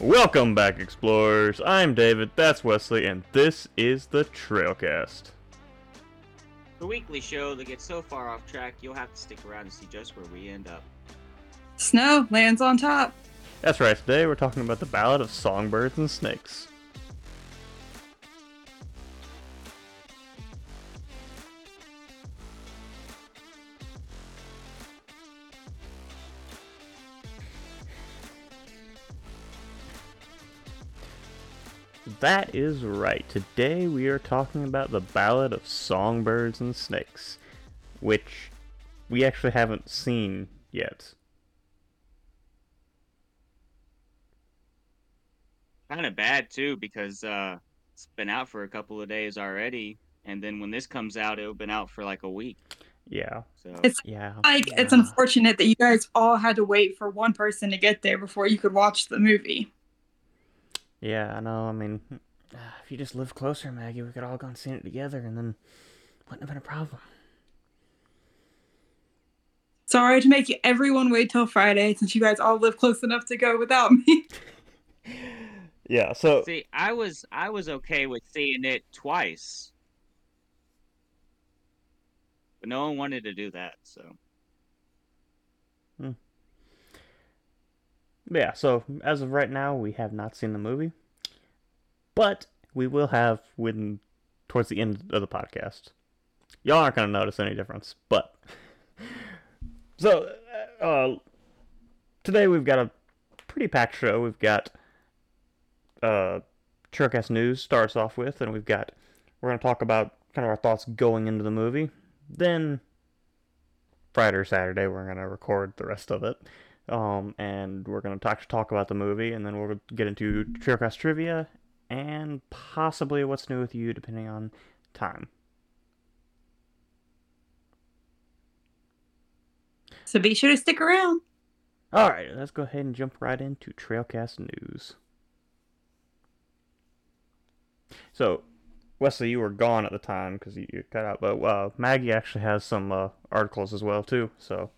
Welcome back, explorers. I'm David, that's Wesley, and this is the Trailcast. The weekly show that gets so far off track, you'll have to stick around to see just where we end up. Snow lands on top. That's right, today we're talking about the Ballad of Songbirds and Snakes. That is right. Today we are talking about the Ballad of Songbirds and Snakes, which we actually haven't seen yet. Kind of bad too because uh, it's been out for a couple of days already, and then when this comes out, it'll been out for like a week. Yeah. So It's Yeah. like it's unfortunate that you guys all had to wait for one person to get there before you could watch the movie. Yeah, I know. I mean, if you just lived closer, Maggie, we could all gone seen it together, and then wouldn't have been a problem. Sorry to make you- everyone wait till Friday since you guys all live close enough to go without me. Yeah. So see, I was I was okay with seeing it twice, but no one wanted to do that. So yeah. So as of right now, we have not seen the movie, but we will have when towards the end of the podcast. Y'all aren't gonna notice any difference, but so uh, today we've got a pretty packed show. We've got uh, Trailcast News starts off with, and we've got we're gonna talk about kind of our thoughts going into the movie. Then Friday or Saturday we're gonna record the rest of it, um, and we're gonna talk talk about the movie, and then we'll get into Trailcast trivia and possibly what's new with you, depending on time. so be sure to stick around. All right, let's go ahead and jump right into Trailcast news. So, Wesley, you were gone at the time because you, you cut out, but uh, Maggie actually has some uh, articles as well too. So,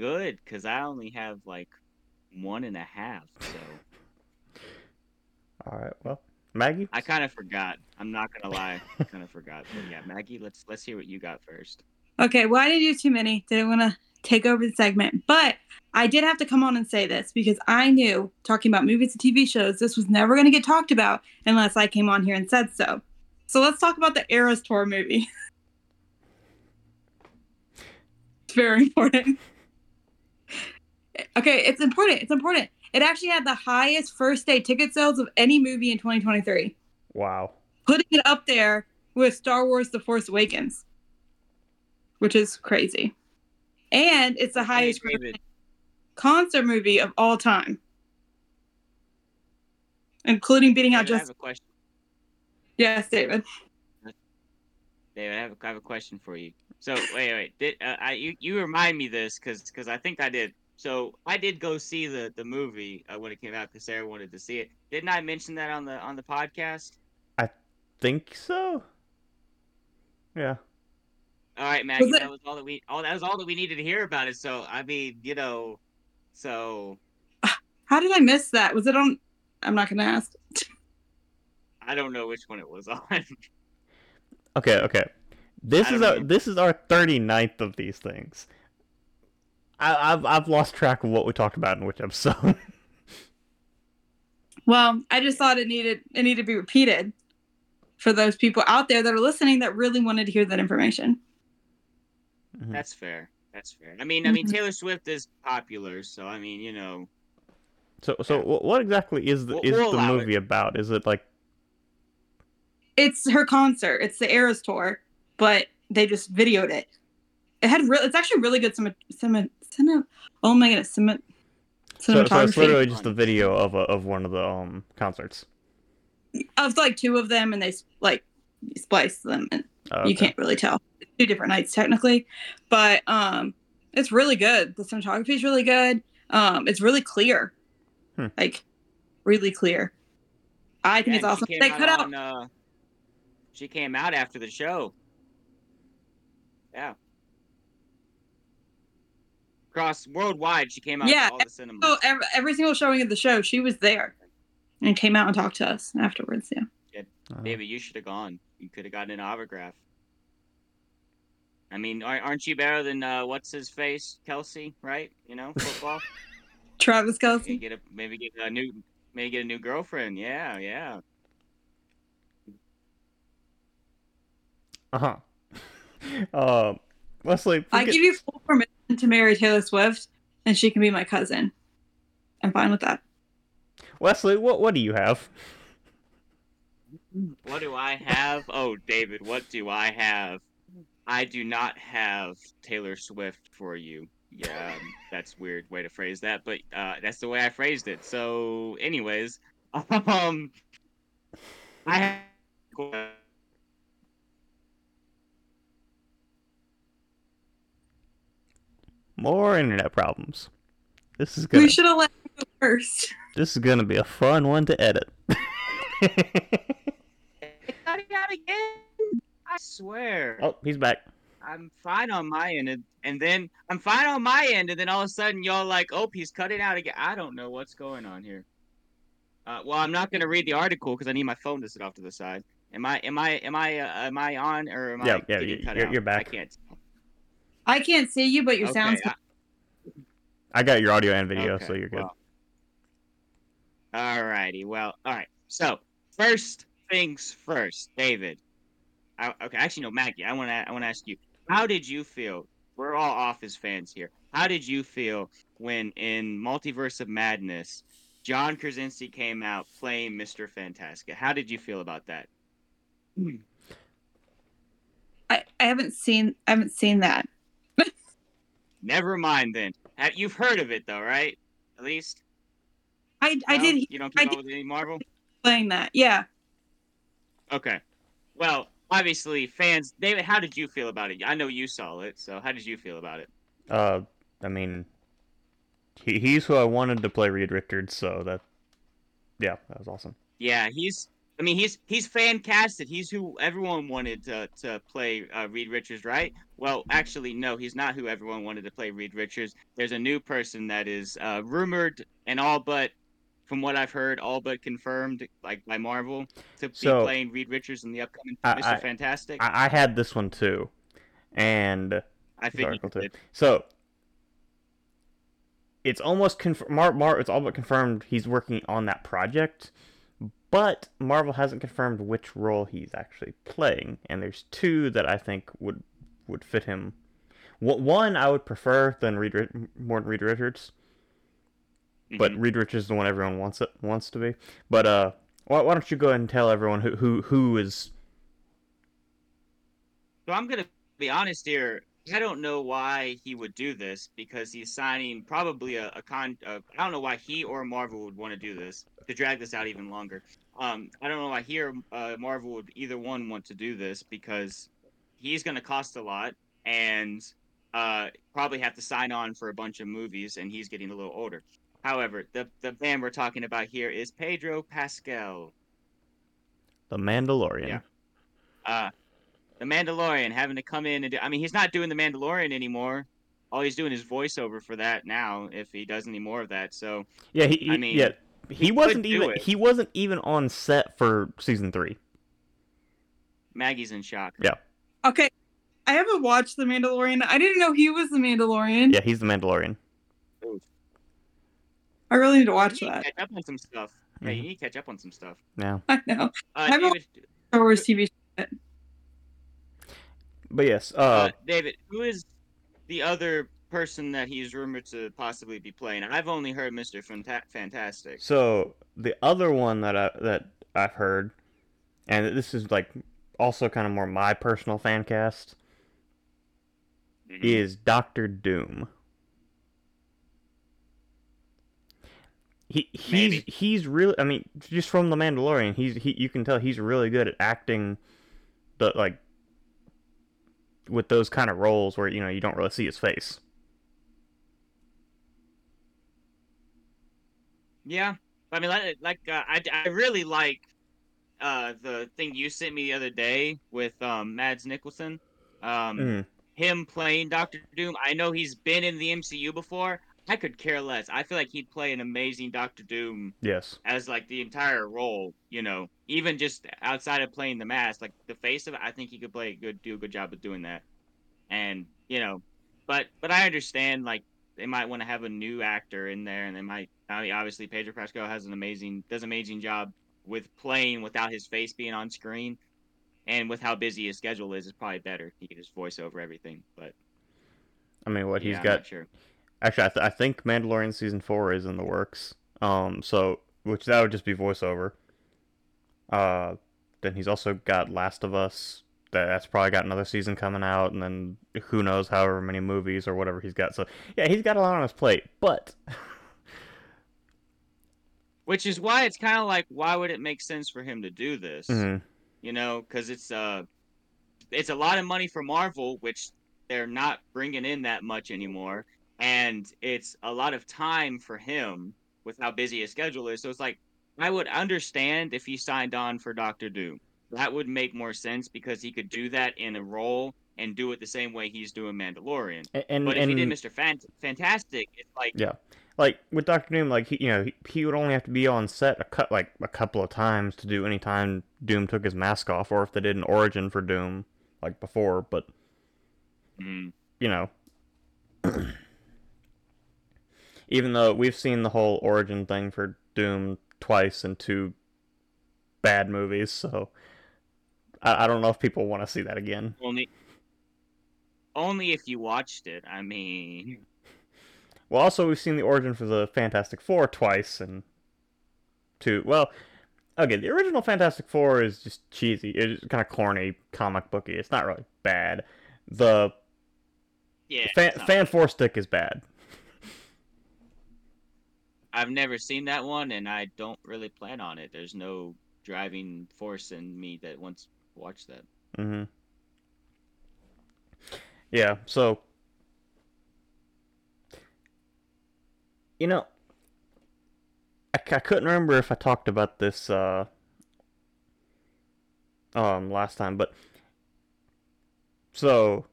good because I only have like one and a half. So all right, well, Maggie, I kind of forgot. I'm not gonna lie, I kind of forgot. But yeah, Maggie, let's let's hear what you got first. Okay, well, I didn't do too many. Didn't want to take over the segment, but I did have to come on and say this because I knew talking about movies and TV shows, this was never going to get talked about unless I came on here and said so. So let's talk about the Eras Tour movie. it's very important. Okay, it's important. It's important. It actually had the highest first day ticket sales of any movie in 2023, wow, putting it up there with Star Wars The Force Awakens, which is crazy. And it's the highest concert movie of all time, including beating out David, I just have a question. yes, David. David, I have a, I have a question for you. So wait, wait, did uh, I you, you remind me this because because I think I did. So I did go see the the movie uh, when it came out because Sarah wanted to see it. Didn't I mention that on the on the podcast? I think so. Yeah, All right, Maggie, it- that was all that we all that was all that we needed to hear about it. So I mean, you know, so How did I miss that? Was it on? I'm not gonna ask. I don't know which one it was on. okay, okay. This is our this is our 39th of these things. I, I've I've lost track of what we talked about in which episode. Well, I just thought it needed it needed to be repeated for those people out there that are listening that really wanted to hear that information. Mhm. That's fair. That's fair. I mean, I mean Mhm. Taylor Swift is popular, so I mean, you know, So so Yeah. what exactly is the We'll- is we'll the allow it. movie about? Is it like It's her concert. It's the Eras tour, but they just videoed it. It had real. It's actually really good. Cinema, cinema, cinema oh my goodness, cinema, so, so it's literally just a video of a, of one of the um concerts. of like two of them, and they like splice them, and Oh, you can't really tell. Two different nights technically, but um, it's really good. The cinematography is really good. Um, it's really clear, Hmm. like really clear. I think Yeah, it's and awesome. They came cut out. on, uh, she came out after the show. Yeah. Across worldwide. She came out Yeah, to all the cinemas. So every, every single showing of the show, she was there and came out and talked to us afterwards. Yeah. Uh, David, you should have gone. You could have gotten an autograph. I mean, aren't you better than uh, what's his face, Kelsey? Right? You know, football. Travis maybe Kelsey. get a maybe get a new maybe get a new girlfriend. Yeah, yeah. uh-huh. uh, Wesley, I forget- give you full permission to marry Taylor Swift, and she can be my cousin. I'm fine with that. Wesley, what what do you have? What do I have? Oh, David, what do I have? I do not have Taylor Swift for you. Yeah, um, that's a weird way to phrase that, but uh, that's the way I phrased it. So, anyways, um, I have. More internet problems. This is gonna We should have let him go first. this is gonna be a fun one to edit. Got it out again. I swear. oh, he's back. I'm fine on my end, and, and then I'm fine on my end, and then all of a sudden y'all like, oh, he's cutting out again. I don't know what's going on here. Uh, well, I'm not gonna read the article because I need my phone to sit off to the side. Am I? Am I? Am I? Uh, am I on or am Yeah, I yeah, getting you- cut you're- you're back. I can't. I can't see you, but your okay, sound's I- I got your audio and video, okay, so you're good. well. Alrighty. Well, all right. So first things first, David. I, okay, actually, no, Maggie. I want to. I want to ask you. How did you feel? We're all Office fans here. How did you feel when in Multiverse of Madness, John Krasinski came out playing Mr. Fantastic? How did you feel about that? I, I haven't seen I haven't seen that. Never mind then. Have, you've heard of it though, right? At least. I I No? did You don't I keep up did- with any Marvel? playing that. Yeah. Okay. Well, obviously, fans. David, how did you feel about it? I know you saw it, so how did you feel about it? Uh, I mean, he, he's who I wanted to play Reed Richards, so that, yeah, that was awesome. Yeah, he's. I mean, he's he's fan casted. He's who everyone wanted to to play uh, Reed Richards, right? Well, actually, no, he's not who everyone wanted to play Reed Richards. There's a new person that is uh, rumored and all but, from what I've heard, all but confirmed, like by Marvel, to be playing Reed Richards in the upcoming I- Mr. I- Fantastic. I, I had this one too, and I figured article you too. did. So it's almost confirmed. Mar- Mar- it's all but confirmed he's working on that project, but Marvel hasn't confirmed which role he's actually playing. And there's two that I think would would fit him. One I would prefer than Reed more than Reed Richards, but Mhm. Reed Richards is the one everyone wants it wants to be. But uh, why, why don't you go ahead and tell everyone who who who is So I'm gonna be honest here. I don't know why he would do this because he's signing probably a, a con. I don't know why he or Marvel would want to do this to drag this out even longer. Um, I don't know I hear uh, Marvel would either one want to do this because he's gonna cost a lot and uh, probably have to sign on for a bunch of movies, and he's getting a little older. However, the the band we're talking about here is Pedro Pascal. the Mandalorian? Yeah. uh the Mandalorian having to come in and do, I mean he's not doing the Mandalorian anymore. All he's doing is voiceover for that now if he does any more of that. So Yeah, he, I mean, yeah, he, could wasn't even it. he wasn't even on set for season three. Maggie's in shock. Yeah. Okay. I haven't watched The Mandalorian. I didn't know he was the Mandalorian. Yeah, he's the Mandalorian. I really need to watch You need that. catch up on some stuff. Yeah, you Mhm. need to catch up on some stuff. Yeah, I know. Uh, I'm a- David, Star Wars TV. show. but yes, uh, uh, David, who is the other person that he's rumored to possibly be playing? I've only heard Mr. Fanta- Fantastic. so the other one that I that I've heard, and this is like also kind of more my personal fan cast, Mhm. is Doctor Doom. He he's Maybe. he's really I mean just from the Mandalorian he's he you can tell he's really good at acting the like with those kind of roles where you know you don't really see his face. Yeah, I mean, like, like uh, I, I really like uh, the thing you sent me the other day with um, Mads Mikkelsen. Um, Mm. him playing Doctor Doom. I know he's been in the MCU before. I could care less. I feel like he'd play an amazing Doctor Doom Yes. as like the entire role. You know, even just outside of playing the mask, like the face of it. I think he could play a good, do a good job of doing that. And you know, but but I understand like they might want to have a new actor in there, and they might. I mean, obviously, Pedro Pascal has an amazing does an amazing job with playing without his face being on screen, and with how busy his schedule is, it's probably better he can just voice over everything. But I mean, what yeah, he's got sure. Actually, I, th- I think Mandalorian season four is in the works. Um, so which that would just be voiceover. Uh, then he's also got Last of Us. That that's probably got another season coming out, and then who knows, however many movies or whatever he's got. So yeah, he's got a lot on his plate. But Which is why it's kind of like, why would it make sense for him to do this? Mhm. You know, because it's uh, it's a lot of money for Marvel, which they're not bringing in that much anymore, and it's a lot of time for him with how busy his schedule is. So it's like, I would understand if he signed on for Doctor Doom. That would make more sense because he could do that in a role and do it the same way he's doing Mandalorian. A- and But if and he did Mr. Fant- Fantastic, it's like, Yeah. Like with Doctor Doom, like he, you know, he, he would only have to be on set a cut like a couple of times to do any time Doom took his mask off, or if they did an origin for Doom like before. But mm, you know, even though we've seen the whole origin thing for Doom twice in two bad movies, so I, I don't know if people want to see that again. only, only if you watched it. I mean, Well, also we've seen the origin for the Fantastic Four twice, and two. Well, okay, the original Fantastic Four is just cheesy. It's kind of corny, comic booky. It's not really bad. The yeah. fan, fan Four stick is bad. I've never seen that one, and I don't really plan on it. There's no driving force in me that wants to watch that. Mm-hmm. Yeah, so you know, I, I couldn't remember if I talked about this uh, um last time, but so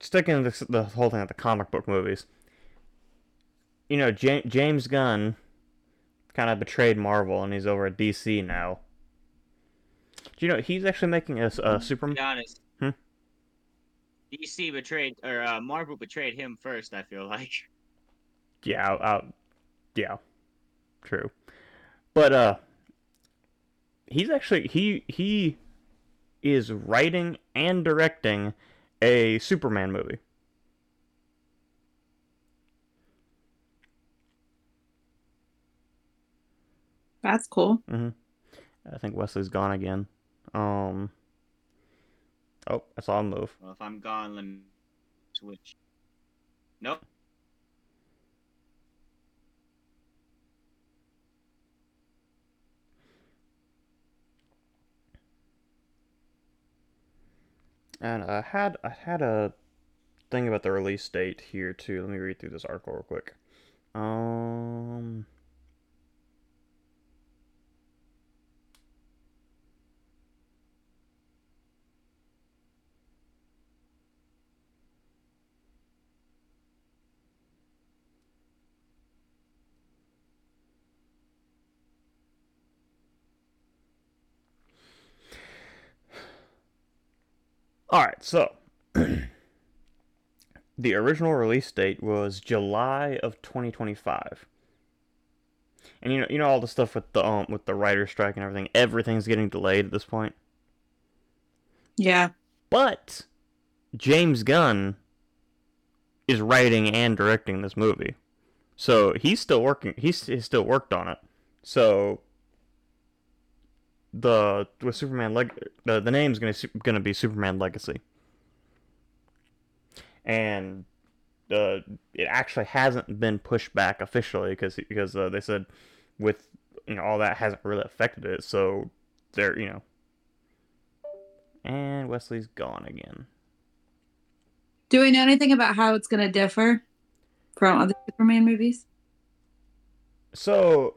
sticking to this, the whole thing at the comic book movies, you know, Ja- James Gunn kind of betrayed Marvel, and he's over at DC now. Do you know he's actually making a, a To Superman? be honest, Hmm? DC betrayed or uh, Marvel betrayed him first. I feel like. Yeah, I'll, I'll- yeah, true. But uh, he's actually he he is writing and directing a Superman movie. That's cool. I think Wesley's gone again. Um. Oh, I saw him move. Well, if I'm gone, let me switch. Nope. And I had I had a thing about the release date here too. Let me read through this article real quick. Um. All right, so the original release date was July of 2025. And you know, you know all the stuff with the um with the writer strike and everything. Everything's getting delayed at this point. Yeah. But James Gunn is writing and directing this movie. So he's still working he's, he's still worked on it. So the with Superman leg the, the name's going to going to be Superman Legacy. And uh, it actually hasn't been pushed back officially because because uh, they said with you know all that hasn't really affected it. So they're you know and Wesley's gone again. Do we know anything about how it's going to differ from other Superman movies? So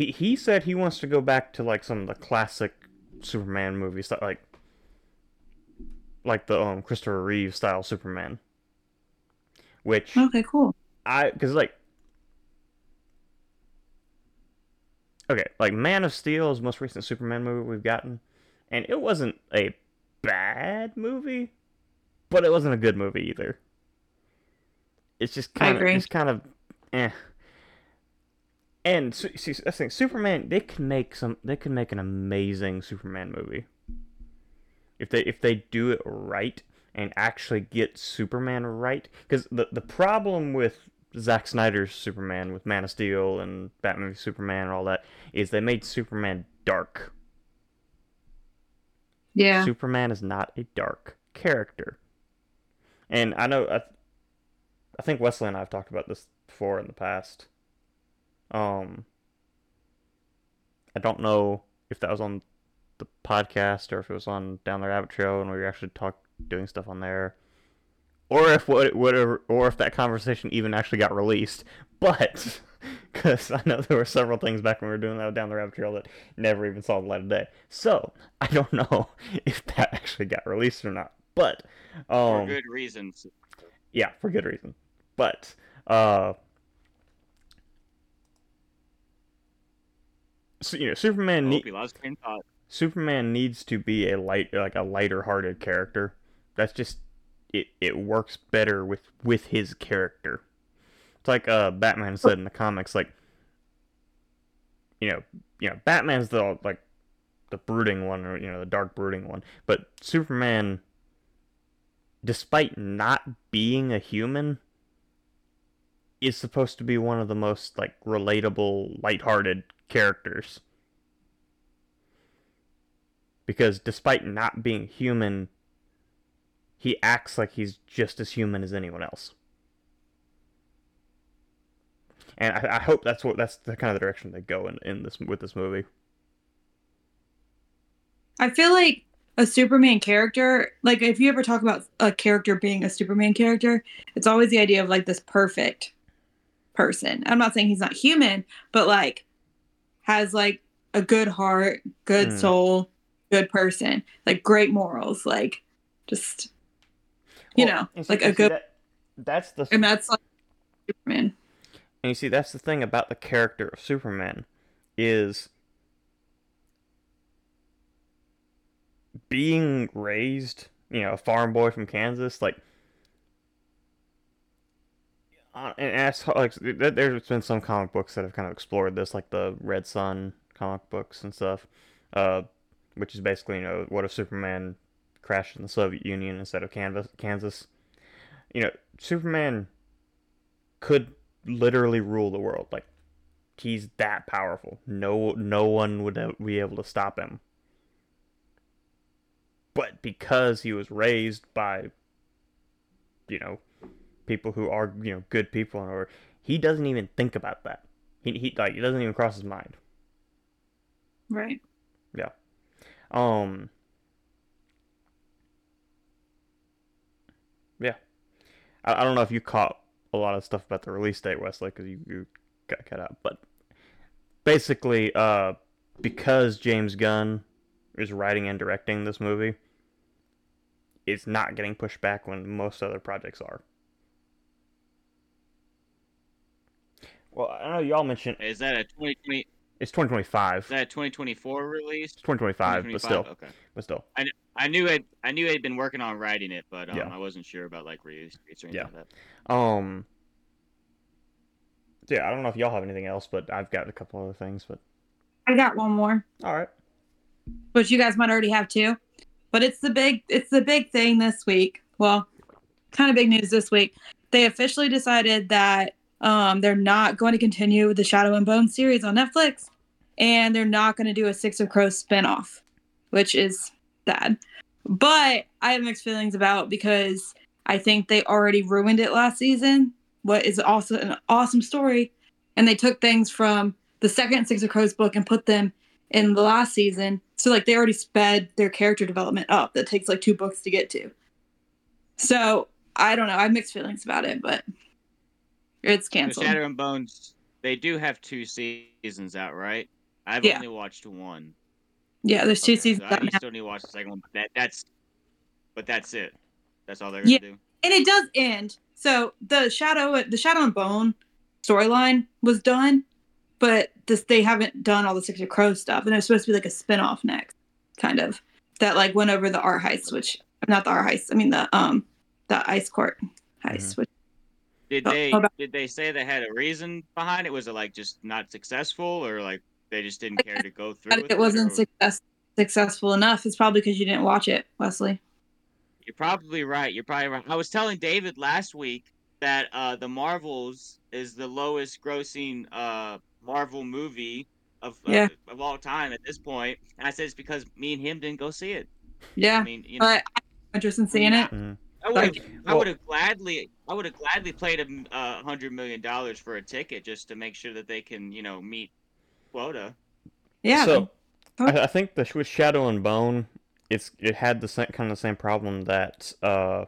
he he said he wants to go back to like some of the classic Superman movies that like like the um Christopher Reeve style Superman, which Okay, cool. I because like okay, like Man of Steel is the most recent Superman movie we've gotten, and it wasn't a bad movie, but it wasn't a good movie either. It's just kind of it's kind of eh. And see, that's the thing. Superman, they can make some. They can make an amazing Superman movie if they if they do it right and actually get Superman right. Because the the problem with Zack Snyder's Superman, with Man of Steel and Batman v Superman and all that, is they made Superman dark. Yeah. Superman is not a dark character. And I know I, I think Wesley and I have talked about this before in the past. Um I don't know if that was on the podcast or if it was on Down the Rabbit Trail and we were actually talk doing stuff on there. Or if what whatever or if that conversation even actually got released. But because I know there were several things back when we were doing that down the rabbit trail that never even saw the light of day. So I don't know if that actually got released or not. But For um, good reasons. yeah, for good reason. But uh, you know, Superman ne- hope he lost train of thought. Superman needs to be a light, like a lighter-hearted character. That's just it. It works better with with his character. It's like uh, Batman said in the comics, like you know, you know, Batman's the like the brooding one, or you know, the dark brooding one. But Superman, despite not being a human, is supposed to be one of the most like relatable, lighthearted characters because despite not being human, he acts like he's just as human as anyone else. And I, I hope that's what that's the kind of the direction they go in, in this with this movie. I feel like a Superman character, like if you ever talk about a character being a Superman character, it's always the idea of like this perfect person. I'm not saying he's not human, but like has like a good heart, good Mm. soul, good person, like great morals, like just you Well, know, see- like a good that- that's the and that's like Superman. And you see, that's the thing about the character of Superman is being raised, you know, a farm boy from Kansas, like. And as like there- there's been some comic books that have kind of explored this, like the Red Son comic books and stuff, uh, which is basically you know what if Superman crashed in the Soviet Union instead of Kansas? Kansas, you know, Superman could literally rule the world. Like he's that powerful. No no one would be able to stop him. But because he was raised by you know people who are, you know, good people or he doesn't even think about that. He he like it doesn't even cross his mind. Right. Yeah. Um Yeah. I, I don't know if you caught a lot of stuff about the release date, Wesley, because you, you got cut out. But basically, uh, because James Gunn is writing and directing this movie, it's not getting pushed back when most other projects are. Well, I know y'all mentioned Is that a 2020? it's 2025. Is that a 2024 release? It's 2025, but still, Okay. but still. I I knew it. I knew they'd been working on writing it, but um, Yeah. I wasn't sure about like release dates or anything Yeah. like that. Um. Yeah, I don't know if y'all have anything else, but I've got a couple other things. But I got one more. all right. which you guys might already have too. But it's the big it's the big thing this week. Well, kind of big news this week. They officially decided that um, they're not going to continue with the Shadow and Bone series on Netflix, and they're not going to do a Six of Crows spinoff, which is sad. But I have mixed feelings about because I think they already ruined it last season. What is also an awesome story, and they took things from the second Six of Crows book and put them in the last season. So like they already sped their character development up. That takes like two books to get to. So I don't know. I have mixed feelings about it, but it's So canceled. Shadow and Bones, they do have two seasons out, right? I've Yeah. only watched one. yeah, there's two Okay, seasons so out I now. still need to watch the second one. But that that's but that's it. That's all they're gonna Yeah. do. and it does end. So the shadow, the shadow and bone storyline was done, but this they haven't done all the Six of Crows stuff, and it's supposed to be like a spin-off next, kind of that like went over the art heist, which not the art heist, I mean the um the ice court heist, which Did Oh, they about- did they say they had a reason behind it? Was it like just not successful, or like they just didn't care to go through? with it wasn't or- success, successful enough. It's probably because you didn't watch it, Wesley. You're probably right. You're probably right. I was telling David last week that uh, the Marvels is the lowest grossing uh, Marvel movie of uh, Yeah. of all time at this point. And I said it's because me and him didn't go see it. Yeah, I mean, you know, but I'm interested in seeing it. Mm. I would have, I Well- would have gladly, I would have gladly played a m- a hundred million dollars for a ticket just to make sure that they can, you know, meet quota. Yeah, So, I, I think the with Shadow and Bone, it's it had the same, kind of the same problem that uh,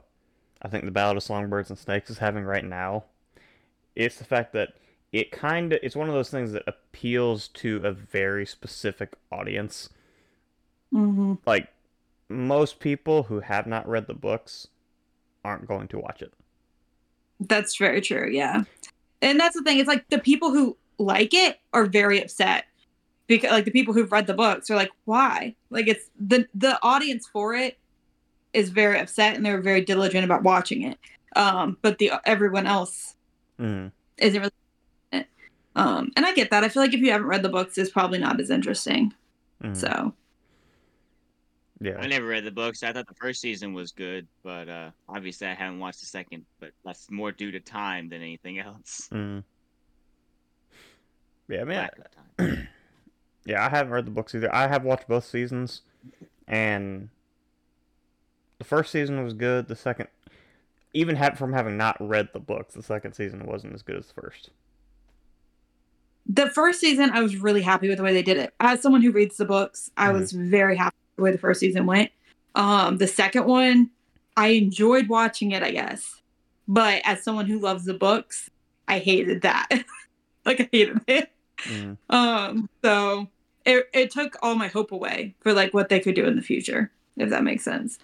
I think the Ballad of Songbirds and Snakes is having right now. It's the fact that it kind of it's one of those things that appeals to a very specific audience. Mhm. Like most people who have not read the books aren't going to watch it. That's very true. Yeah. And that's the thing. It's like the people who like it are very upset because like the people who've read the books are like, why? Like it's the the audience for it is very upset and they're very diligent about watching it. Um, but the everyone else Mm. isn't really um and I get that. I feel like if you haven't read the books, it's probably not as interesting. Mm. So yeah. I never read the books. I thought the first season was good, but uh, obviously I haven't watched the second. But that's more due to time than anything else. Mm. Yeah, I mean, I, of time. Yeah, I haven't read the books either. I have watched both seasons, and the first season was good. The second, even had from having not read the books, the second season wasn't as good as the first. the first season I was really happy with the way they did it. As someone who reads the books, I Mhm. was very happy with the way the first season went. Um, the second one, I enjoyed watching it, I guess. But as someone who loves the books, I hated that. like I hated it. Mm. Um, so it it took all my hope away for like what they could do in the future, if that makes sense.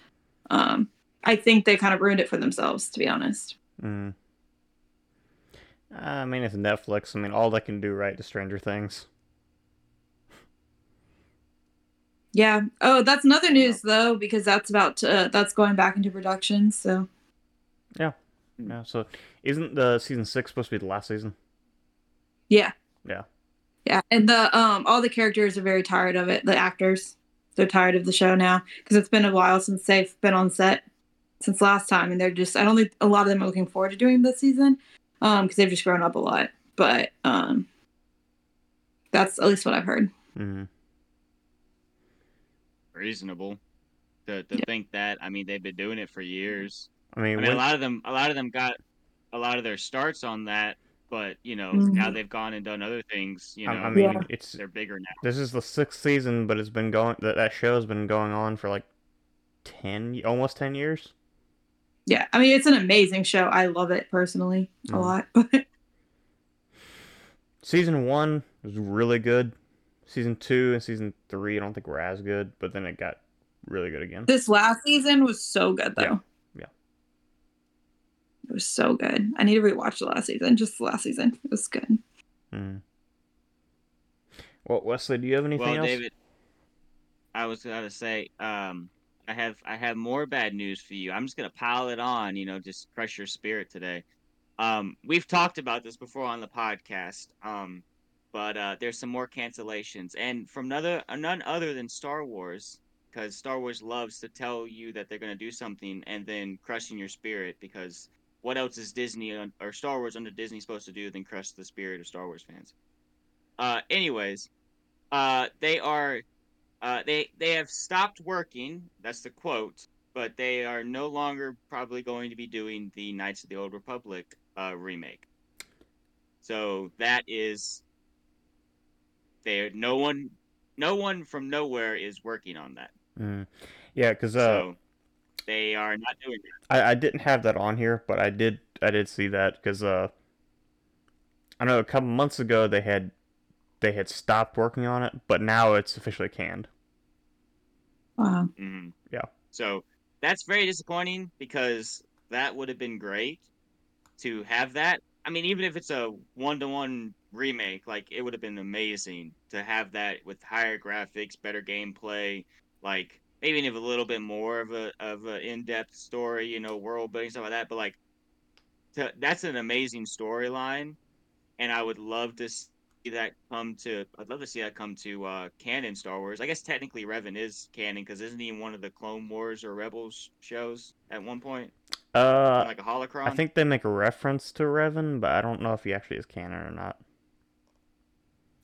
Um, I think they kind of ruined it for themselves, to be honest. Mm. I mean, it's Netflix. I mean, all they can do right to Stranger Things. Yeah. Oh, that's another news though, because that's about to, uh, that's going back into production. So Yeah. Yeah. So, isn't the season six supposed to be the last season? yeah. Yeah. Yeah, and the um all the characters are very tired of it. The actors, they're tired of the show now because it's been a while since they've been on set since last time, and they're just I don't think a lot of them are looking forward to doing this season, um because they've just grown up a lot. But um, that's at least what I've heard. Mm. Reasonable to, to Yeah. think that. I mean, they've been doing it for years. I mean, I mean, a lot of them, a lot of them got a lot of their starts on that, but you know, Mhm. now they've gone and done other things. You know, I, I mean, Yeah. it's they're bigger now. this is the sixth season, but it's been going that that show's been going on for like ten, almost ten years. Yeah, I mean it's an amazing show. I love it personally a Mm. lot. But Season one was really good. Season two and season three, I don't think were as good, but then it got really good again. this last season was so good though. Yeah. Yeah. It was so good. I need to rewatch the last season. Just the last season. It was good. Mm. Well, Wesley, do you have anything Well, else? David, I was gonna say, um, I have I have more bad news for you. I'm just gonna pile it on, you know, just crush your spirit today. Um, we've talked about this before on the podcast, um, but uh, there's some more cancellations, and from another uh, none other than Star Wars, because Star Wars loves to tell you that they're gonna do something and then crushing your spirit. Because what else is Disney or Star Wars under Disney supposed to do than crush the spirit of Star Wars fans? Uh, anyways, uh, they are uh, they they have stopped working. That's the quote. But they are no longer probably going to be doing the Knights of the Old Republic uh, remake. So that is they no one no one from nowhere is working on that. Mm. Yeah, because uh, so they are not doing it. I, I didn't have that on here, but I did I did see that because uh, I know a couple months ago they had they had stopped working on it, but now it's officially canned. Wow. Mhm. Yeah. So that's very disappointing because that would have been great to have that. I mean, even if it's a one to one remake, like it would have been amazing to have that with higher graphics, better gameplay, like maybe even a little bit more of a of an in depth story, you know, world building stuff like that. But like, to, that's an amazing storyline, and I would love to see that come to. I'd love to see that come to uh, canon Star Wars. I guess technically Revan is canon because isn't he in one of the Clone Wars or Rebels shows at one point, Uh, like a holocron? I think they make a reference to Revan, but I don't know if he actually is canon or not.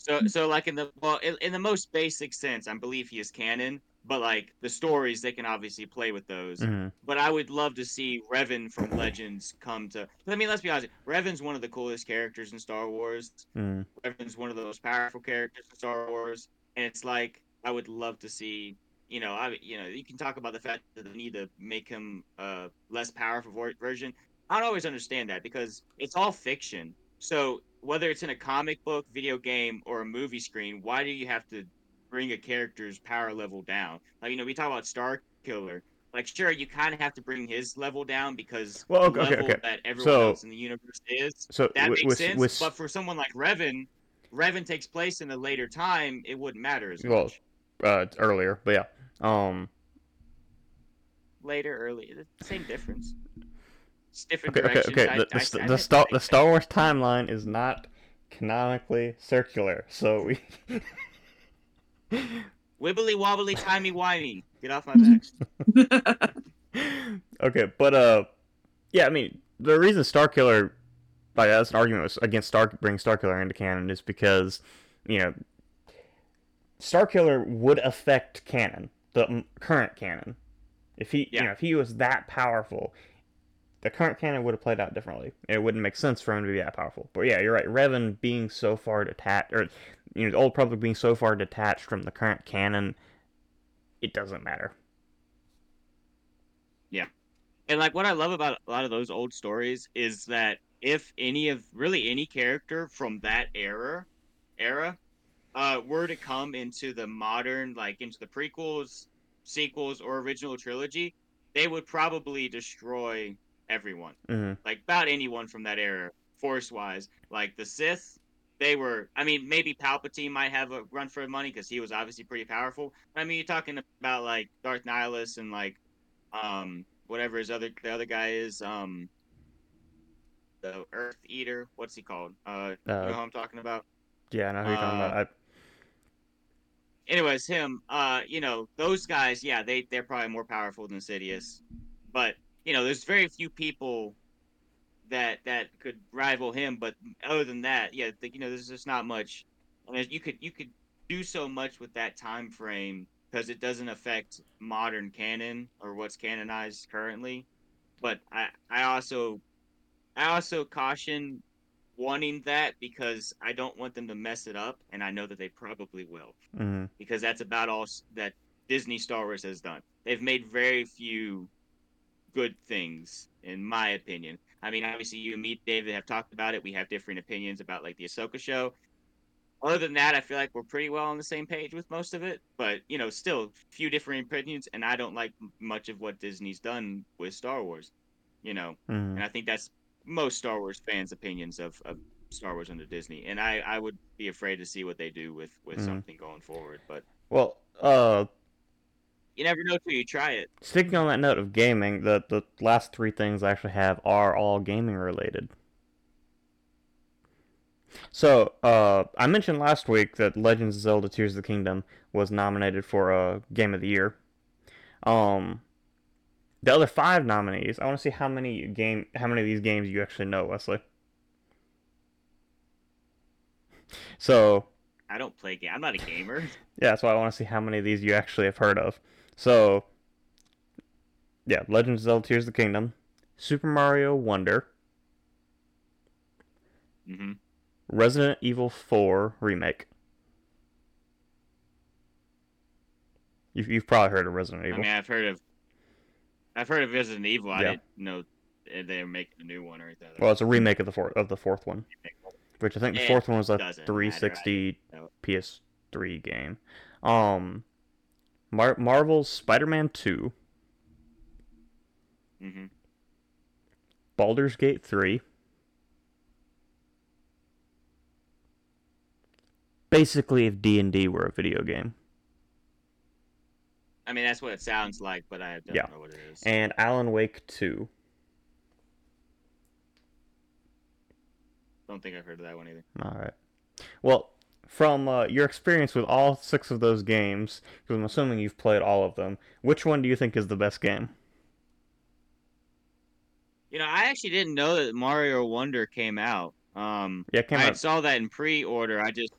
So, so like in the well, in, in the most basic sense, I believe he is canon. But like the stories, they can obviously play with those. hmm But I would love to see Revan from Legends come to. I mean, let's be honest. Revan's one of the coolest characters in Star Wars. hmm Revan's one of the most powerful characters in Star Wars, and it's like I would love to see. You know, I you know you can talk about the fact that they need to make him a less powerful version. I don't always understand that because it's all fiction. So whether it's in a comic book, video game, or a movie screen, why do you have to bring a character's power level down? Like you know, we talk about Star Killer. Like sure, you kind of have to bring his level down because Well, the okay, okay, level okay. that everyone So- else in the universe is So that makes with, sense. with- But for someone like Revan, Revan takes place in a later time. It wouldn't matter as Well, much. uh, earlier, but yeah. Um, Later, early, the same difference. It's different okay, okay, directions. okay. I- The, the, I- st- I the think Star the Star. Wars timeline is not canonically circular, so we. Wibbly wobbly, timey wimey. Get off my back. okay, but uh, yeah, I mean, the reason Starkiller, like that's an argument against Star bringing Starkiller into canon is because, you know, Starkiller would affect canon, the current canon. If he, Yeah. you know, if he was that powerful, the current canon would have played out differently. It wouldn't make sense for him to be that powerful. But yeah, you're right. Revan being so far detached, or you know, the old Republic being so far detached from the current canon, it doesn't matter. Yeah, and like what I love about a lot of those old stories is that if any of really any character from that era era uh were to come into the modern like into the prequels, sequels or original trilogy, they would probably destroy everyone. hmm Like about anyone from that era force wise. Like the Sith they were I mean maybe Palpatine might have a run for money cuz he was obviously pretty powerful. But, I mean you're talking about like Darth Nihilus and like um whatever his other the other guy is um the earth eater what's he called uh, you know Uh, who i'm talking about Yeah, I know who you're talking Uh, about. I, anyways him uh you know those guys yeah they they're probably more powerful than sidious but you know there's very few people that that could rival him but other than that yeah the, you know there's just not much I mean, you could you could do so much with that time frame because it doesn't affect modern canon or what's canonized currently but i i also i also caution wanting that because i don't want them to mess it up and i know that they probably will mm-hmm. because that's about all that Disney Star Wars has done. They've made very few good things, in my opinion. I mean, obviously, you and me, David, have talked about it. We have different opinions about like the Ahsoka show. Other than that, I feel like we're pretty well on the same page with most of it. But you know, still, few different opinions, and I don't like much of what Disney's done with Star Wars. You know, Mhm. and I think that's most Star Wars fans' opinions of, of Star Wars under Disney. And I, I would be afraid to see what they do with with Mhm. something going forward. But Well, uh, you never know till you try it. sticking on that note of gaming, the the last three things I actually have are all gaming related. So, uh, I mentioned last week that Legends of Zelda: Tears of the Kingdom was nominated for a uh, Game of the Year. Um, the other five nominees, I want to see how many game, how many of these games you actually know, Wesley. So, I don't play game. I'm not a gamer. Yeah, that's why I want to see how many of these you actually have heard of. So, yeah, Legend of Zelda: Tears of the Kingdom, Super Mario Wonder, hmm Resident Evil 4 remake. You've, you've probably heard of Resident Evil. I mean, I've heard of, I've heard of Resident Evil. I Yeah. didn't know they're making a new one or anything. well, it's a remake of the fourth of the fourth one, which I think the fourth one was a 360 PS3 game. Um, Mar- Marvel's Spider-Man 2, hmm Baldur's Gate 3. Basically, if D&D were a video game. I mean, that's what it sounds like, but I don't Yeah. know what it is. And Alan Wake 2. don't think I've heard of that one either. All right. Well, from uh, your experience with all six of those games, because I'm assuming you've played all of them, which one do you think is the best game? You know, I actually didn't know that Mario Wonder came out. Um, Yeah, it came I out. saw that in pre-order. I just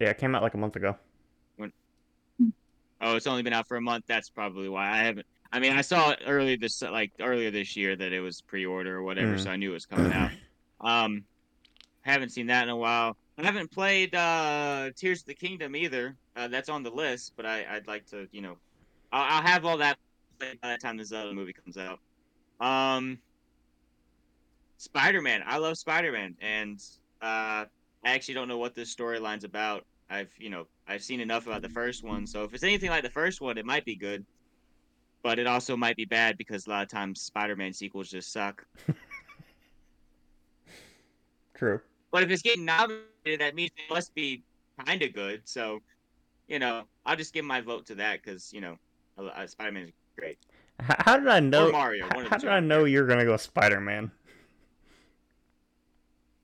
Yeah, it came out like a month ago. When... oh, it's only been out for a month. That's probably why I haven't. I mean, I saw it earlier this like earlier this year that it was pre-order or whatever, Mm. so I knew it was coming out. Um, haven't seen that in a while. I haven't played uh Tears of the Kingdom either. Uh, that's on the list, but I, I'd like to, you know, I'll, I'll have all that by the time the Zelda movie comes out. Um, Spider Man. I love Spider Man, and uh, I actually don't know what this storyline's about. I've, you know, I've seen enough about the first one, so if it's anything like the first one, it might be good. But it also might be bad because a lot of times Spider-Man sequels just suck. True. But if it's getting nominated, that means it must be kind of good. So, you know, I'll just give my vote to that because you know, uh, Spider-Man is great. H- how did I know? or Mario. h- One of how the did two. I know you're gonna go Spider-Man?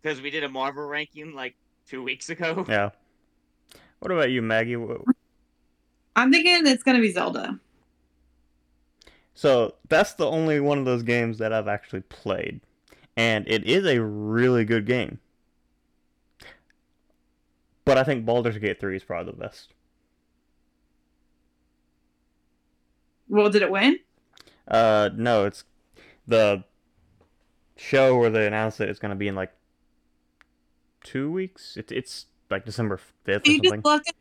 Because we did a Marvel ranking like two weeks ago. Yeah. What about you, Maggie? I'm thinking it's gonna be Zelda. So that's the only one of those games that I've actually played, and it is a really good game. But I think Baldur's Gate 3 is probably the best. Well, did it win? Uh, no, it's the show where they announced that it's going to be in like two weeks. It, it's like December 5th or You something. just left it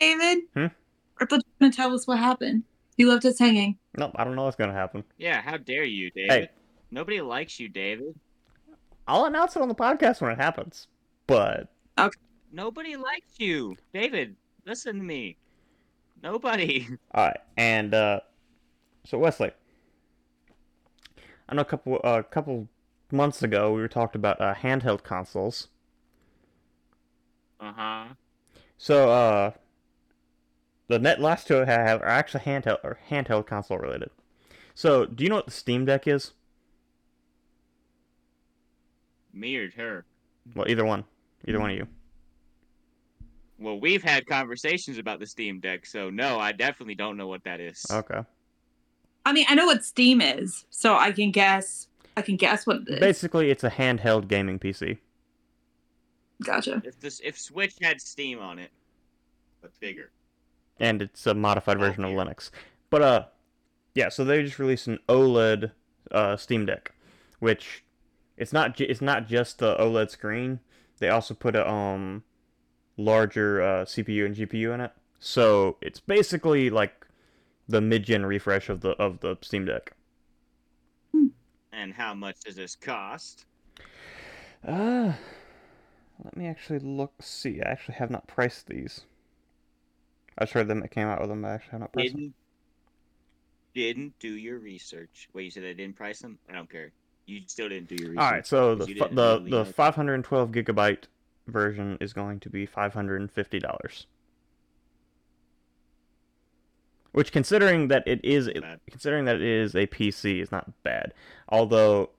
hanging, David. Hmm? I thought you gonna tell us what happened. You left us hanging. Nope, I don't know what's going to happen. Yeah, how dare you, David? Hey. Nobody likes you, David. I'll announce it on the podcast when it happens. But Nobody likes you, David. Listen to me. Nobody. All right, and uh, so Wesley, I know a couple a uh, couple months ago we were talked about uh, handheld consoles. Uh huh. So uh, the net last two I have are actually handheld or handheld console related. So do you know what the Steam Deck is? Me or her? Well, either one, either one of you. Well, we've had conversations about the Steam Deck, so no, I definitely don't know what that is. Okay. I mean, I know what Steam is, so I can guess. I can guess what it is. Basically, it's a handheld gaming PC. Gotcha. If this if Switch had Steam on it, but bigger. and it's a modified Oh, version of. Linux. But uh, yeah. So they just released an OLED uh, Steam Deck, which it's not ju- it's not just the OLED screen. They also put a um larger uh, CPU and GPU in it. So it's basically like the mid-gen refresh of the of the Steam Deck. And how much does this cost? Uh, let me actually look. See, I actually have not priced these. I heard them. It came out with them. but I actually have not priced them. Didn't didn't do your research. Wait, you said I didn't price them? I don't care. You still didn't do your research. All right, so the because you fi- didn't the really the 512 gigabyte version is going to be 550 dollars. Which, considering that it is Bad. considering that it is a PC, is not bad. Although,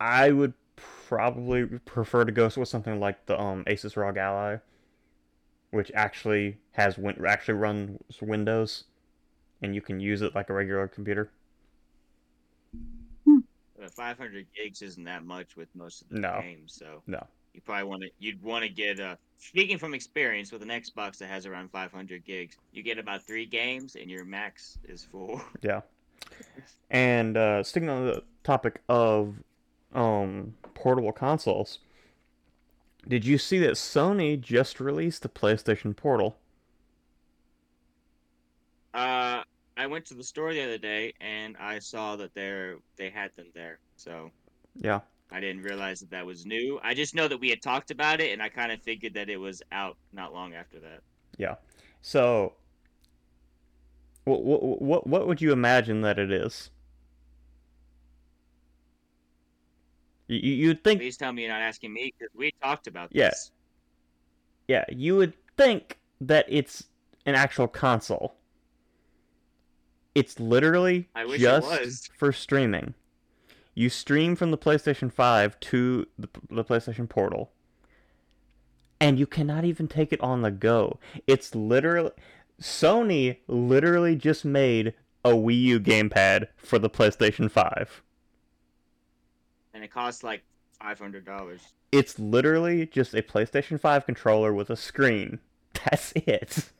I would probably prefer to go with something like the um Asus ROG Ally, which actually has win- actually runs Windows, and you can use it like a regular computer. Uh, 500 gigs isn't that much with most of the No. games, so No. You probably want to. You'd want to get. a speaking from experience, with an Xbox that has around 500 gigs, you get about three games, and your max is full. Yeah. And uh, sticking on the topic of um, portable consoles, did you see that Sony just released the PlayStation Portal? Uh, I went to the store the other day, and I saw that they they had them there. So Yeah. I didn't realize that that was new. I just know that we had talked about it, and I kind of figured that it was out not long after that. Yeah. So, what what what, what would you imagine that it is? You, you'd think Please tell me you're not asking me because we talked about Yeah. this. Yeah, you would think that it's an actual console. It's literally I wish it just was. for streaming. You stream from the PlayStation 5 to the, the PlayStation Portal. And you cannot even take it on the go. It's literally Sony literally just made a Wii U gamepad for the PlayStation 5. And it costs like five hundred dollars. It's literally just a PlayStation 5 controller with a screen. That's it.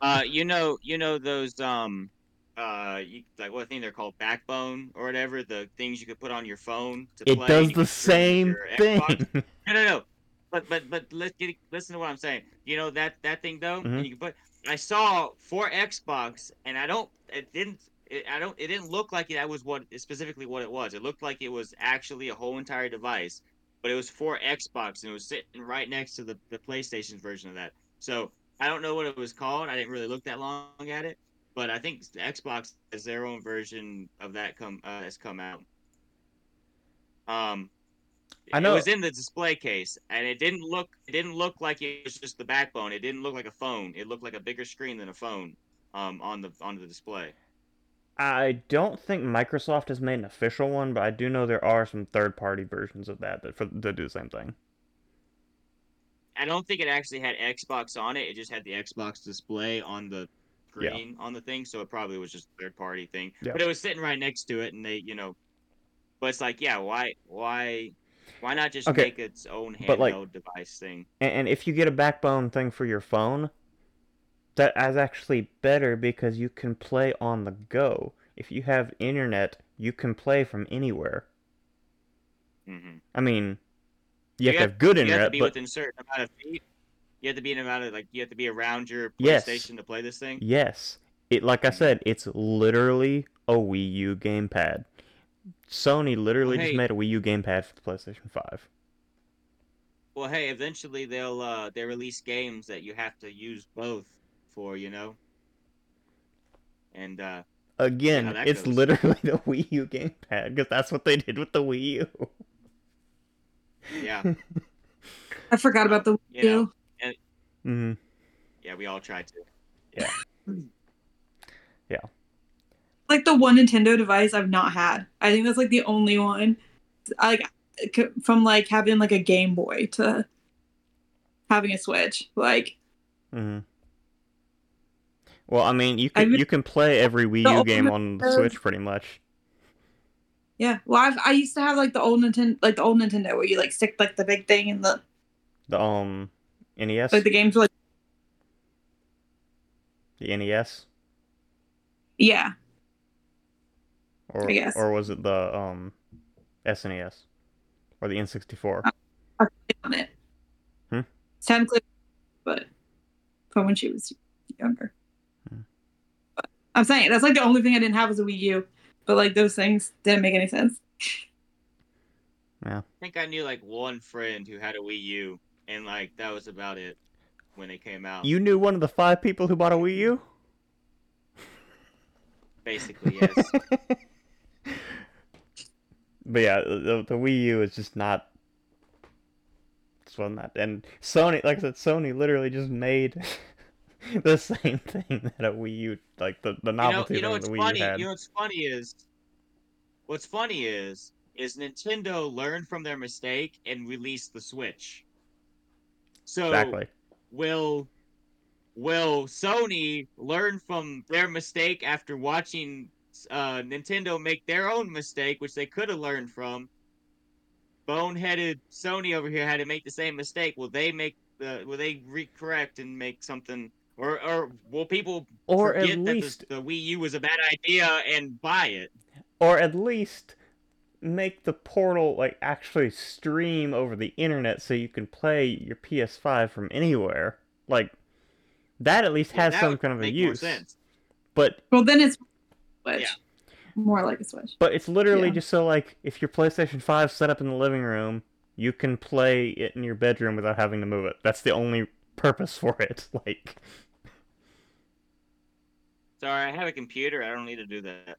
Uh, you know, you know those um, uh, you, like what thing they're called, backbone or whatever. The things you could put on your phone to It play. does the same Xbox. thing. No, no, no. But but but let's get listen to what I'm saying. You know that that thing though. Mhm. And you can put. I saw for Xbox, and I don't. It didn't. It, I don't. It didn't look like that was what specifically what it was. It looked like it was actually a whole entire device, but it was for Xbox, and it was sitting right next to the the PlayStation version of that. So I don't know what it was called. I didn't really look that long at it, but I think the Xbox has their own version of that come uh, has come out. Um, I know- it was in the display case, and it didn't look it didn't look like it was just the backbone. It didn't look like a phone. It looked like a bigger screen than a phone. Um, on the on the display. I don't think Microsoft has made an official one, but I do know there are some third-party versions of that that, for, that do the same thing. I don't think it actually had Xbox on it. It just had the Xbox display on the Yeah. on the thing, so it probably was just a third party thing. Yeah. But it was sitting right next to it, and they, you know, but it's like, yeah, why, why, why not just Okay, make its own handheld like- device thing? And, and if you get a backbone thing for your phone, that is actually better because you can play on the go. If you have internet, you can play from anywhere. hmm I mean, you, You have to have- have good You have to internet, be but within a certain amount of feet. You have to be in amount of like you have to be around your Yes. PlayStation to play this thing. yes, it like I said, it's literally a Wii U gamepad. Sony literally just hey. made a Wii U gamepad for the PlayStation 5. Well, hey, eventually they'll uh they release games that you have to use both for, you know. And uh Again, how that it's goes. literally the Wii U gamepad because that's what they did with the Wii U. yeah, I forgot about the You Wii know, U. hmm yeah, we all tried to. Yeah. yeah. Like the one Nintendo device I've not had. I think that's like the only one. Like from like having like a Game Boy to having a Switch. Like Mm-hmm. Well, I mean, you I can you can play every Wii U game on the Switch pretty much. yeah. Well, I've, I used to have like the old Nintendo, like the old Nintendo where you like stick like the big thing in the The um NES, like the games were like the NES, yeah. or I guess. or was it the um SNES or the N64? I on it. Hmm? It's technically, but from when she was younger. Hmm. I'm saying that's like the only thing I didn't have was a Wii U, but like those things didn't make any sense. Yeah. I think I knew like one friend who had a Wii U, and like that was about it when it came out. You knew one of the five people who bought a Wii U. Basically, yes. But yeah, the, the Wii U is just not. It's one that, and Sony, like I said, Sony literally just made the same thing that a Wii U, like the, the novelty you know, you know what's funny? You know what's funny is, what's funny is, is Nintendo learned from their mistake and released the Switch. So exactly. will will Sony learn from their mistake after watching uh, Nintendo make their own mistake, which they could have learned from? Boneheaded Sony over here had to make the same mistake. Will they make the? Will they recorrect and make something? Or, or will people Or forget at that least, the, the Wii U was a bad idea and buy it? or at least make the portal like actually stream over the internet so you can play your PS5 from anywhere. Like that at least has that some kind of a make more use. sense. But Well, then it's Switch. Yeah. More like a Switch. But it's literally Yeah. just so like if your PlayStation 5 set up in the living room, you can play it in your bedroom without having to move it. That's the only purpose for it. Like Sorry, I have a computer. I don't need to do that.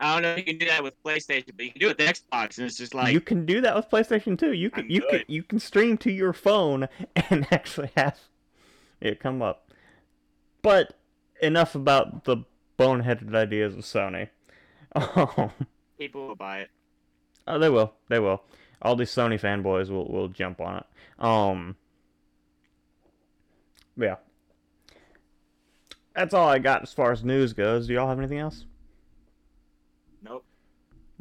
I don't know if you can do that with PlayStation, but you can do it with Xbox, and it's just like you can do that with PlayStation too. You can I'm you can you can stream to your phone and actually have it come up. But enough about the boneheaded ideas of Sony. Um, people will buy it. oh, they will. They will. All these Sony fanboys will will jump on it. Um. Yeah. That's all I got as far as news goes. Do y'all have anything else?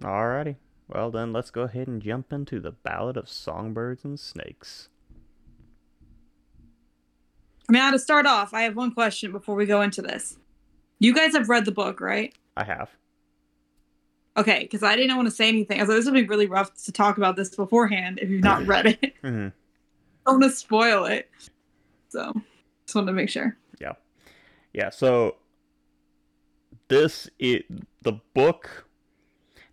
Alrighty. Well then, let's go ahead and jump into the Ballad of Songbirds and Snakes. I mean, to start off, I have one question before we go into this. You guys have read the book, right? I have. Okay, because I didn't want to say anything. I was like, this would be really rough to talk about this beforehand if you've not read it. hmm I want to spoil it. So, just wanted to make sure. Yeah. Yeah. So this it the book.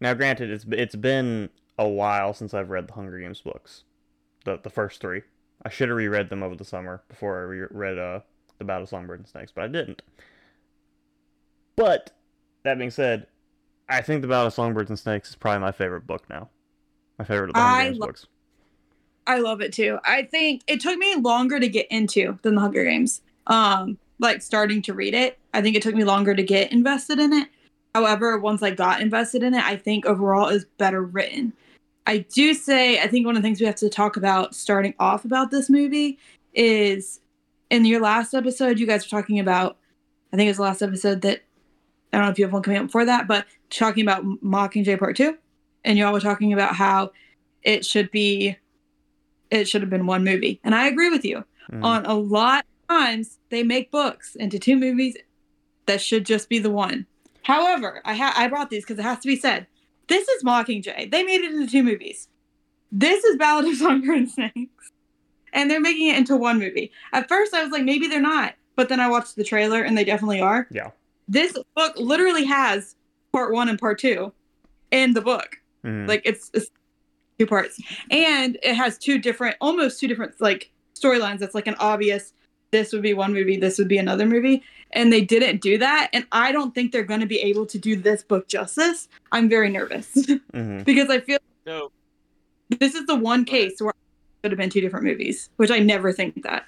Now, granted, it's it's been a while since I've read the Hunger Games books, the the first three. I should have reread them over the summer before I re- read uh the Ballad of Songbirds and Snakes, but I didn't. But that being said, I think the Ballad of Songbirds and Snakes is probably my favorite book now. My favorite of the Hunger I Games lo- books. I love it too. I think it took me longer to get into than the Hunger Games. Um, like starting to read it, I think it took me longer to get invested in it. However, once I got invested in it, I think overall is better written. I do say I think one of the things we have to talk about starting off about this movie is in your last episode, you guys were talking about. I think it was the last episode that I don't know if you have one coming up before that, but talking about Mockingjay Part Two, and y'all were talking about how it should be it should have been one movie. And I agree with you. Mhm. On a lot of times they make books into two movies that should just be the one. However, I ha- I brought these because it has to be said. This is Mockingjay. They made it into two movies. This is Ballad of Songbird and Snakes. And they're making it into one movie. At first I was like, maybe they're not. But then I watched the trailer and they definitely are. Yeah. This book literally has part one and part two in the book Mhm. like it's, it's two parts and it has two different almost two different like storylines that's like an obvious this would be one movie this would be another movie and they didn't do that and i don't think they're going to be able to do this book justice i'm very nervous Mhm. because i feel So this is the one case where it could have been two different movies which i never think that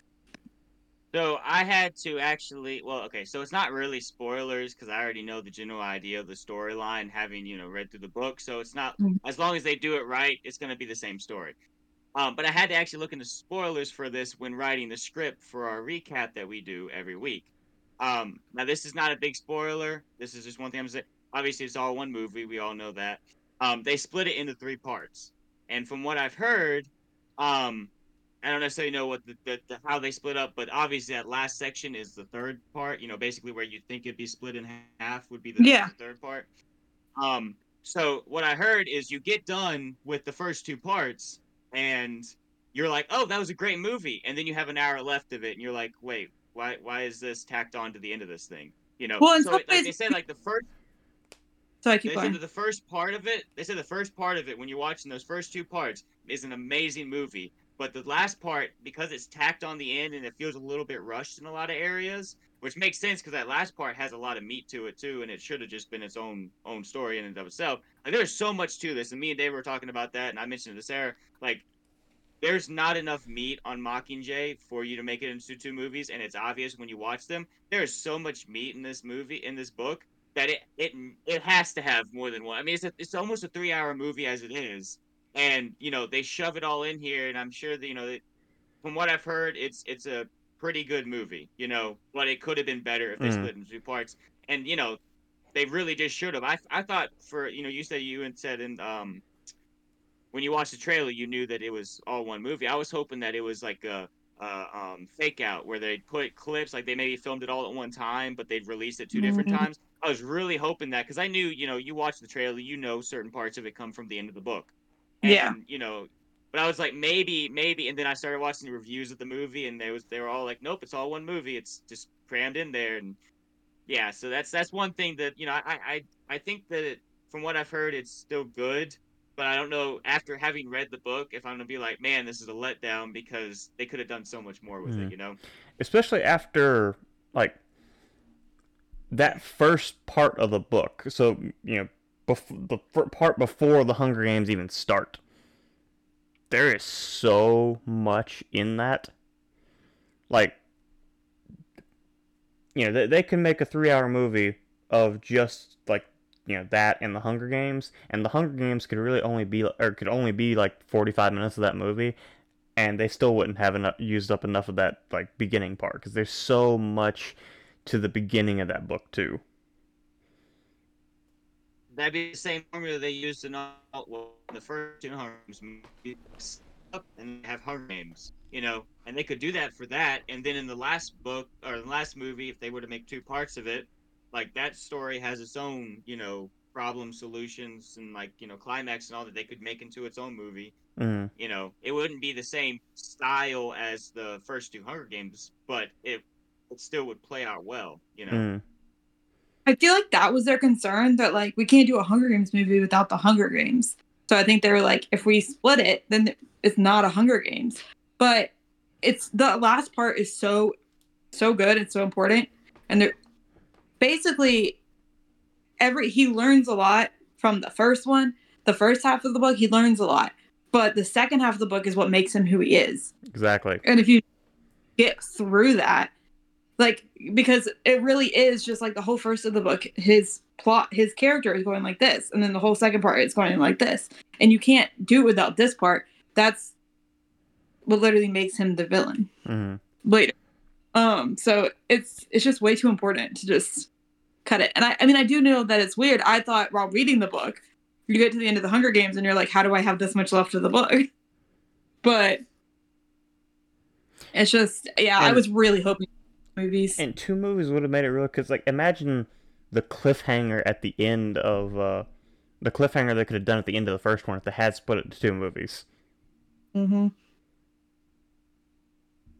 So I had to actually, well, okay, so it's not really spoilers because I already know the general idea of the storyline, having you know read through the book. So it's not Mhm. as long as they do it right, it's going to be the same story. Um, but I had to actually look into spoilers for this when writing the script for our recap that we do every week. Um, now this is not a big spoiler. This is just one thing I'm saying. Obviously, it's all one movie. We all know that. Um, they split it into three parts, and from what I've heard, um, I don't necessarily know what the, the, the how they split up, but obviously that last section is the third part. You know, basically where you think it'd be split in half would be the, Yeah. the third part. Um, so what I heard is you get done with the first two parts, and you're like, "Oh, that was a great movie," and then you have an hour left of it, and you're like, "Wait, why why is this tacked on to the end of this thing?" You know, Well, so it- like they said, like the first so i they keep said going that the first part of it, they said the first part of it, when you're watching those first two parts, is an amazing movie. But the last part, because it's tacked on the end and it feels a little bit rushed in a lot of areas, which makes sense because that last part has a lot of meat to it too, and it should have just been its own own story in and of itself. Like there's so much to this, and me and Dave were talking about that, and I mentioned it to Sarah. Like, there's not enough meat on Mockingjay for you to make it into two movies, and it's obvious when you watch them. There is so much meat in this movie, in this book, that it it it has to have more than one. I mean, it's a, it's almost a three hour movie as it is, and you know they shove it all in here, and I'm sure that you know, that, from what I've heard, it's it's a pretty good movie, you know, but it could have been better if they Mhm. split into two parts, and you know, they really just should have. I I thought for you know you said you and said and um when you watched the trailer you knew that it was all one movie. I was hoping that it was like a. Uh, um, fake out where they put clips like they maybe filmed it all at one time but they'd released it two different Mhm. times I was really hoping that because I knew, you know, you watch the trailer, you know, certain parts of it come from the end of the book. And, Yeah. You know, but I was like, maybe, maybe, and then I started watching the reviews of the movie, and they was they were all like, nope, it's all one movie. It's just crammed in there, and yeah. So that's that's one thing that you know, I I I think that it, from what I've heard, it's still good. But I don't know after having read the book if I'm gonna be like, man, this is a letdown because they could have done so much more with Mhm. it, you know? especially after like that first part of the book. So you know, bef- the fir- part before the Hunger Games even start. There is so much in that. Like, you know, they, they can make a three-hour movie of just like you know that and the Hunger Games, and the Hunger Games could really only be or could only be like forty-five minutes of that movie, and they still wouldn't have enough used up enough of that like beginning part because there's so much to the beginning of that book too. That'd be the same formula they used in all well, the first two Hunger Games movies, and have Hunger Games, you know, and they could do that for that, and then in the last book or the last movie, if they were to make two parts of it, like that story has its own, you know, problem solutions and like you know climax and all that they could make into its own movie. Mm. You know, it wouldn't be the same style as the first two Hunger Games, but it it still would play out well. You know. Mm. I feel like that was their concern that like we can't do a Hunger Games movie without the Hunger Games. So I think they were like, if we split it, then it's not a Hunger Games. But it's the last part is so so good and so important. And they're basically every he learns a lot from the first one. The first half of the book, he learns a lot. But the second half of the book is what makes him who he is. Exactly. And if you get through that, like because it really is just like the whole first of the book, his plot, his character is going like this, and then the whole second part is going like this, and you can't do it without this part. That's what literally makes him the villain Mm. later. Um, so it's it's just way too important to just cut it. And I, I mean, I do know that it's weird. I thought while reading the book, you get to the end of the Hunger Games and you're like, how do I have this much left of the book? But it's just, yeah, I was really hoping movies. And two movies would have made it real. Because like, imagine the cliffhanger at the end of uh, the cliffhanger they could have done at the end of the first one if they had split it to two movies. Mm hmm.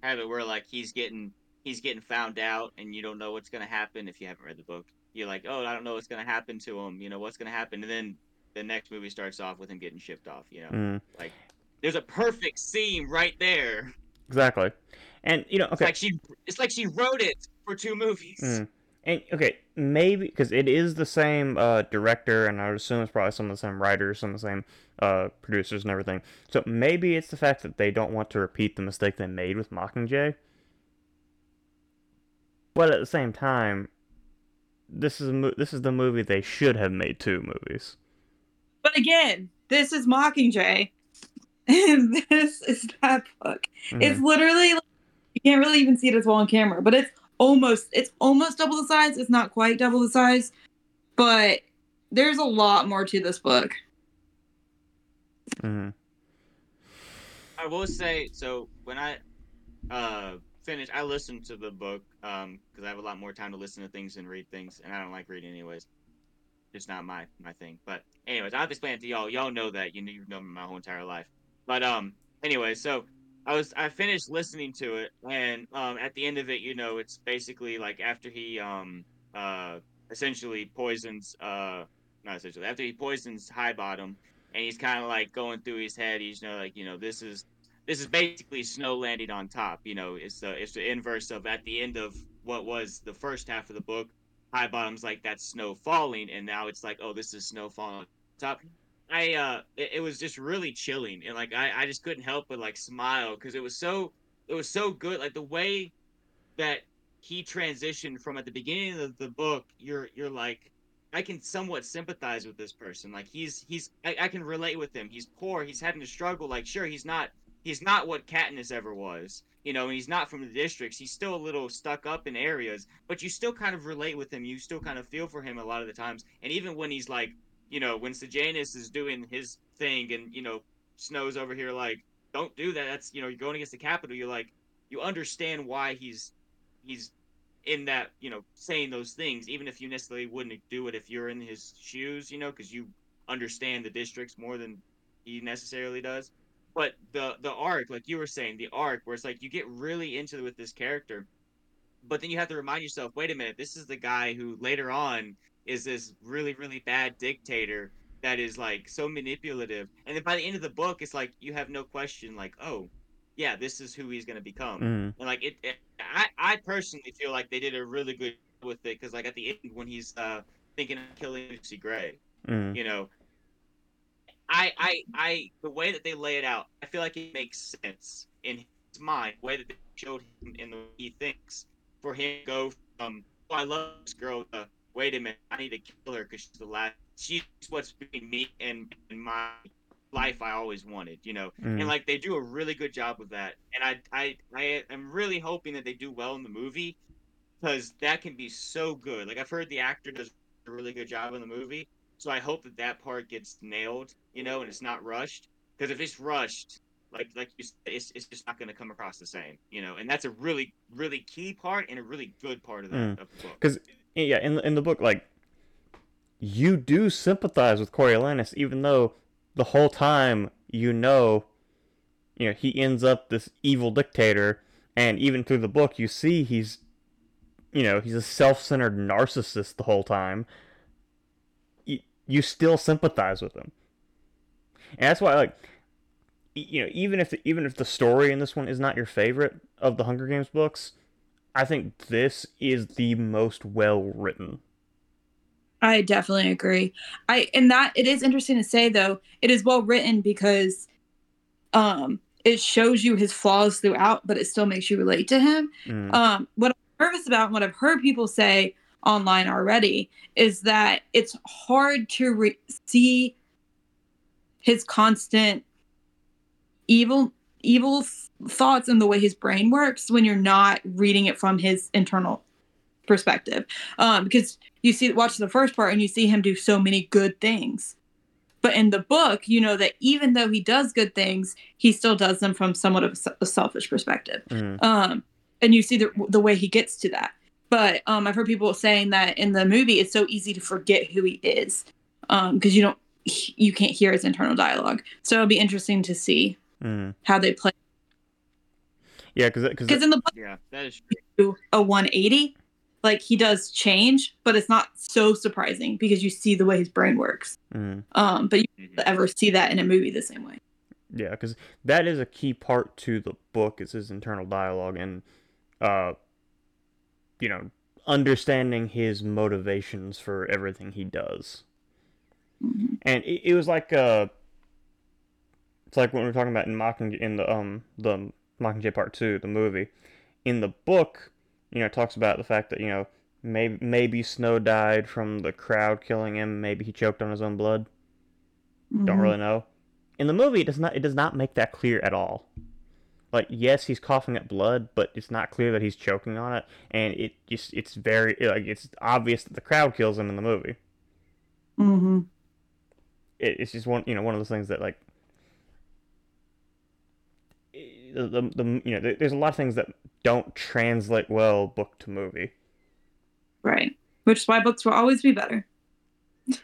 have it where like he's getting he's getting found out and you don't know what's gonna happen if you haven't read the book. You're like, oh, I don't know what's gonna happen to him. You know what's gonna happen, and then the next movie starts off with him getting shipped off. You know, Mm. there's a perfect scene right there. Exactly. And you know, It's okay. like she it's like she wrote it for two movies. Mm. And okay, maybe because it is the same uh, director, and I would assume it's probably some of the same writers, some of the same uh, producers, and everything. So maybe it's the fact that they don't want to repeat the mistake they made with Mockingjay. But at the same time, this is mo- this is the movie they should have made two movies. But again, this is Mockingjay, and this is that book. It's Mhm. literally like, you can't really even see it as well on camera, but it's almost it's almost double the size. It's not quite double the size, but there's a lot more to this book. Mhm. I will say so when I uh finish I listened to the book um because I have a lot more time to listen to things and read things and I don't like reading anyways. It's not my my thing. But anyways, I'll explain it to y'all. Y'all know that. You know my whole entire life. But um anyway, so I was I finished listening to it and um at the end of it, you know, it's basically like after he um uh essentially poisons uh not essentially after he poisons Highbottom and he's kind of like going through his head. He's you know like you know this is this is basically snow landing on top. You know, it's the it's the inverse of at the end of what was the first half of the book. Highbottom's like that's snow falling, and now it's like oh this is snow falling on top. I uh it, it was just really chilling, and like I I just couldn't help but like smile because it was so it was so good. Like the way that he transitioned from at the beginning of the book, you're you're like I can somewhat sympathize with this person. Like he's he's I, I can relate with him. He's poor. He's having to struggle. Like sure, he's not he's not what Katniss ever was. You know, and he's not from the districts. He's still a little stuck up in areas, but you still kind of relate with him. You still kind of feel for him a lot of the times. And even when he's like, you know, when Sejanus is doing his thing, and you know, Snow's over here like, don't do that. That's you know, you're going against the Capitol. You're like, you understand why he's he's in that you know saying those things even if you necessarily wouldn't do it if you're in his shoes you know because you understand the districts more than he necessarily does but the the arc like you were saying the arc where it's like you get really into it with this character but then you have to remind yourself wait a minute this is the guy who later on is this really really bad dictator that is like so manipulative and then by the end of the book it's like you have no question like oh yeah this is who he's going to become Mhm. and like it, it I, I personally feel like they did a really good with it because like at the end when he's uh thinking of killing Lucy Gray, Mm. You know, I, I, I, the way that they lay it out, I feel like it makes sense in his mind, the way that they showed him in the way he thinks, for him to go from, oh, I love this girl, to, wait a minute, I need to kill her because she's the last, she's what's between me and, and my life I always wanted, you know. Mm. And like they do a really good job with that, and I, I, I am really hoping that they do well in the movie, because that can be so good. Like I've heard the actor does a really good job in the movie. So I hope that that part gets nailed, you know, and it's not rushed. Because if it's rushed, like like you said, it's it's just not going to come across the same, you know. And that's a really really key part and a really good part of that Mm. of the book. Because yeah, in the, in the book, like you do sympathize with Coriolanus, even though the whole time you know, you know, he ends up this evil dictator, and even through the book, you see he's, you know, he's a self-centered narcissist the whole time. You, still sympathize with him, and that's why, like, you know, even if the, even if the story in this one is not your favorite of the Hunger Games books, I think this is the most well written. I definitely agree. I and that it is interesting to say though, it is well written because um it shows you his flaws throughout, but it still makes you relate to him. Mm. Um what I'm nervous about and what I've heard people say online already is that it's hard to re- see his constant evil evil thoughts and the way his brain works when you're not reading it from his internal perspective. Um because you see watch the first part and you see him do so many good things. But in the book you know that even though he does good things he still does them from somewhat of a selfish perspective. Mm. um and you see the the way he gets to that but um i've heard people saying that in the movie it's so easy to forget who he is um because you don't you can't hear his internal dialogue so it'll be interesting to see Mm. how they play Yeah, because because because in the book Yeah, that is true. a 180 like he does change but it's not so surprising because you see the way his brain works mm. um but you Mhm. ever see that in a movie the same way yeah, because that is a key part to the book is his internal dialogue and, uh, you know, understanding his motivations for everything he does. Mhm. And it, it was like uh, it's like when we are talking about in Mocking in the um the Mockingjay Part Two, the movie. In the book, you know, it talks about the fact that you know maybe maybe Snow died from the crowd killing him. Maybe he choked on his own blood. Don't Mhm. really know. In the movie, it does not it does not make that clear at all. Like yes, he's coughing up blood, but it's not clear that he's choking on it, and it just it's very like it's obvious that the crowd kills him in the movie. Mm-hmm. it, it's just one you know one of those things that like eh, the, the, the you know there- there's a lot of things that don't translate well book to movie. Right. Which is why books will always be better.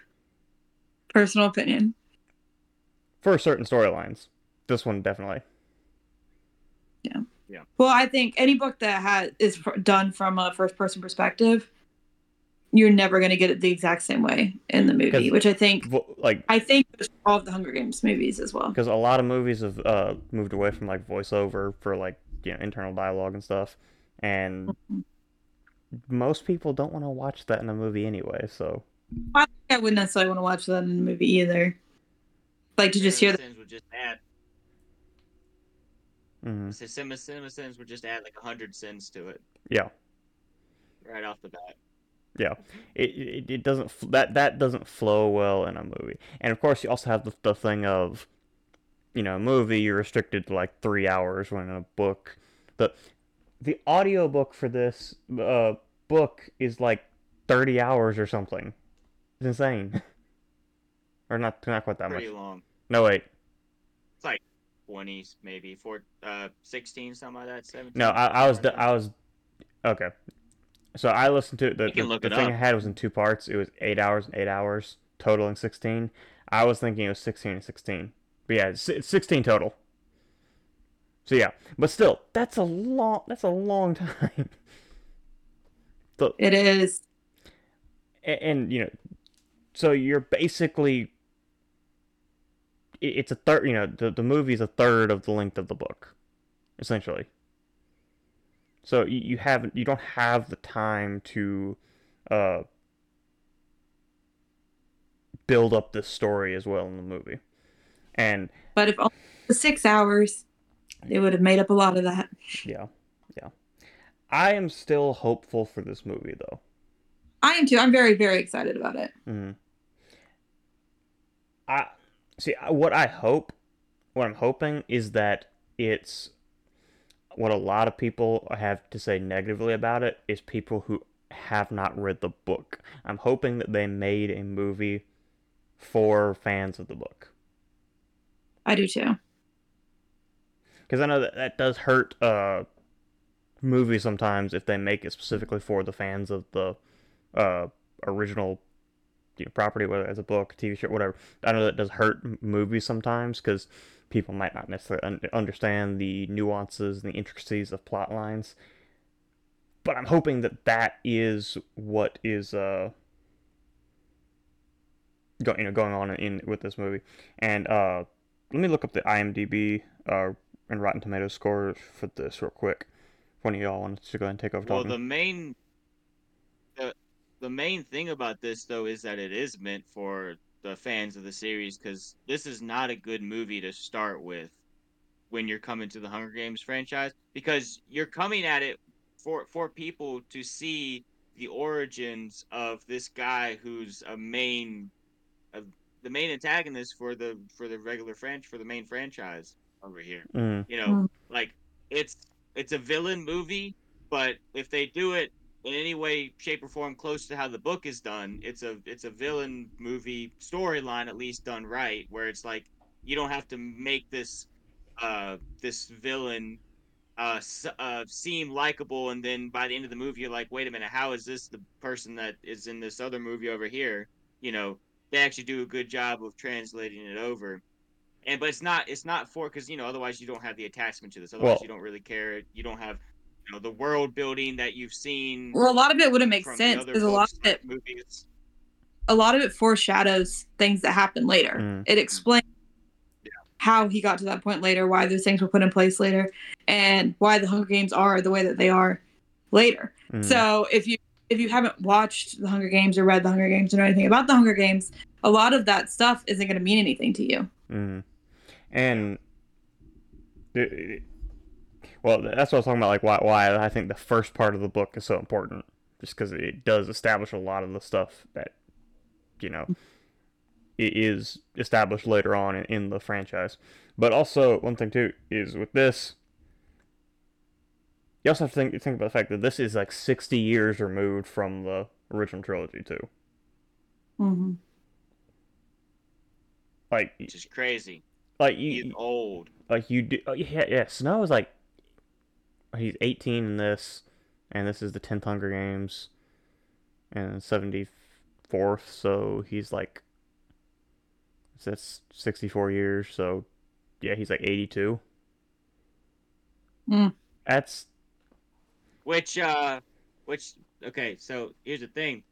Personal opinion. For certain storylines. This one definitely well i think any book that has is fr- done from a first person perspective you're never going to get it the exact same way in the movie which i think Vo- like i think it's all of the hunger games movies as well because a lot of movies have uh moved away from like voiceover for like you know internal dialogue and stuff and Mhm. most people don't want to watch that in a movie anyway so i wouldn't necessarily want to watch that in a movie either like to just hear Cinema that Sins would just add. Mhm. so Cinema Cinema Sins would just add like hundred sins to it. Yeah. Right off the bat. it, it, it doesn't that that doesn't flow well in a movie. And of course you also have the, the thing of you know a movie you're restricted to like three hours when in a book the the audiobook for this uh book is like 30 hours or something. It's insane. Or not not quite that much. Pretty long. no wait Twenties maybe four, uh, sixteen, something like that. Seventeen. no i, I was something like I was okay so i listened to it the, You can the, look the it thing up. i had was in two parts it was eight hours and eight hours totaling 16 i was thinking it was 16 and 16 but yeah it's, it's 16 total so yeah but still that's a long that's a long time it is and, and you know so you're basically it- it's a third you know the, the movie's a third of the length of the book essentially so you, you have you don't have the time to uh build up this story as well in the movie. And But if only the six hours, they would have made up a lot of that. yeah, yeah. I am still hopeful for this movie though. I am too. I'm very, very excited about it. Mm. I see what I hope, what I'm hoping is that it's what a lot of people have to say negatively about it is people who have not read the book. I'm hoping that they made a movie for fans of the book I do too. because I know that that does hurt uh movies sometimes if they make it specifically for the fans of the uh original you know, property, whether it's a book, TV show, whatever. I know that does hurt movies sometimes because people might not necessarily un- understand the nuances and the intricacies of plot lines. But I'm hoping that that is what is uh go, you know going on in with this movie. And uh let me look up the IMDb uh and Rotten Tomatoes scores for this real quick. If one of y'all wants to go ahead and take over Well, talking. the main the the main thing about this though is that it is meant for the fans of the series because this is not a good movie to start with when you're coming to the Hunger Games franchise because you're coming at it for for people to see the origins of this guy who's a main uh, the main antagonist for the for the regular franch for the main franchise over here Mm, you know Mm. like it's it's a villain movie but if they do it in any way shape or form close to how the book is done it's a it's a villain movie storyline at least done right where it's like you don't have to make this uh this villain uh, uh seem likable and then by the end of the movie you're like wait a minute how is this the person that is in this other movie over here? You know they actually do a good job of translating it over. And but it's not it's not for because you know otherwise you don't have the attachment to this. Otherwise Well- you don't really care. You don't have you know the world building that you've seen Well, a lot of it wouldn't make from the sense other because a lot of it, movies a lot of it foreshadows things that happen later. Mm. It explains how he got to that point later, why those things were put in place later, and why the Hunger Games are the way that they are later. mm. So if you if you haven't watched the Hunger Games or read the Hunger Games or know anything about the Hunger Games, a lot of that stuff isn't going to mean anything to you. Mm. And it- it- well, that's what I was talking about. Like why why I think the first part of the book is so important, just because it does establish a lot of the stuff that you know it is established later on in, in the franchise. But also one thing too is with this. You also have to think think about the fact that this is like sixty years removed from the original trilogy too. Mm-hmm. Like, which is crazy like you, he's old like you do oh, yeah yeah snow is like he's 18 in this and this is the 10th hunger games and 74th so he's like so that's 64 years so yeah he's like 82 Mm. that's which uh which okay so here's the thing.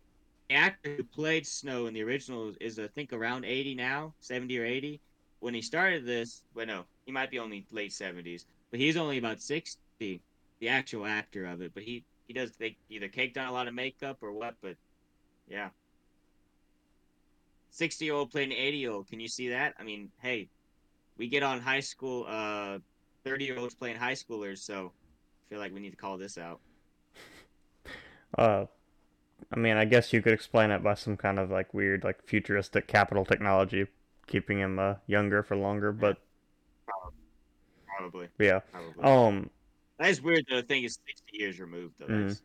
The actor who played snow in the original is i think around 80 now 70 or 80 when he started this well no he might be only late 70s but he's only about 60 the actual actor of it but he he does they either caked on a lot of makeup or what but yeah. 60 year old playing 80 year old can you see that? I mean hey we get on high school uh 30 year olds playing high schoolers so I feel like we need to call this out. Uh i mean i guess you could explain it by some kind of like weird like futuristic Capitol technology keeping him uh younger for longer but Probably. yeah. Probably. um that is weird that the thing is 60 years removed, though. Mm. That's,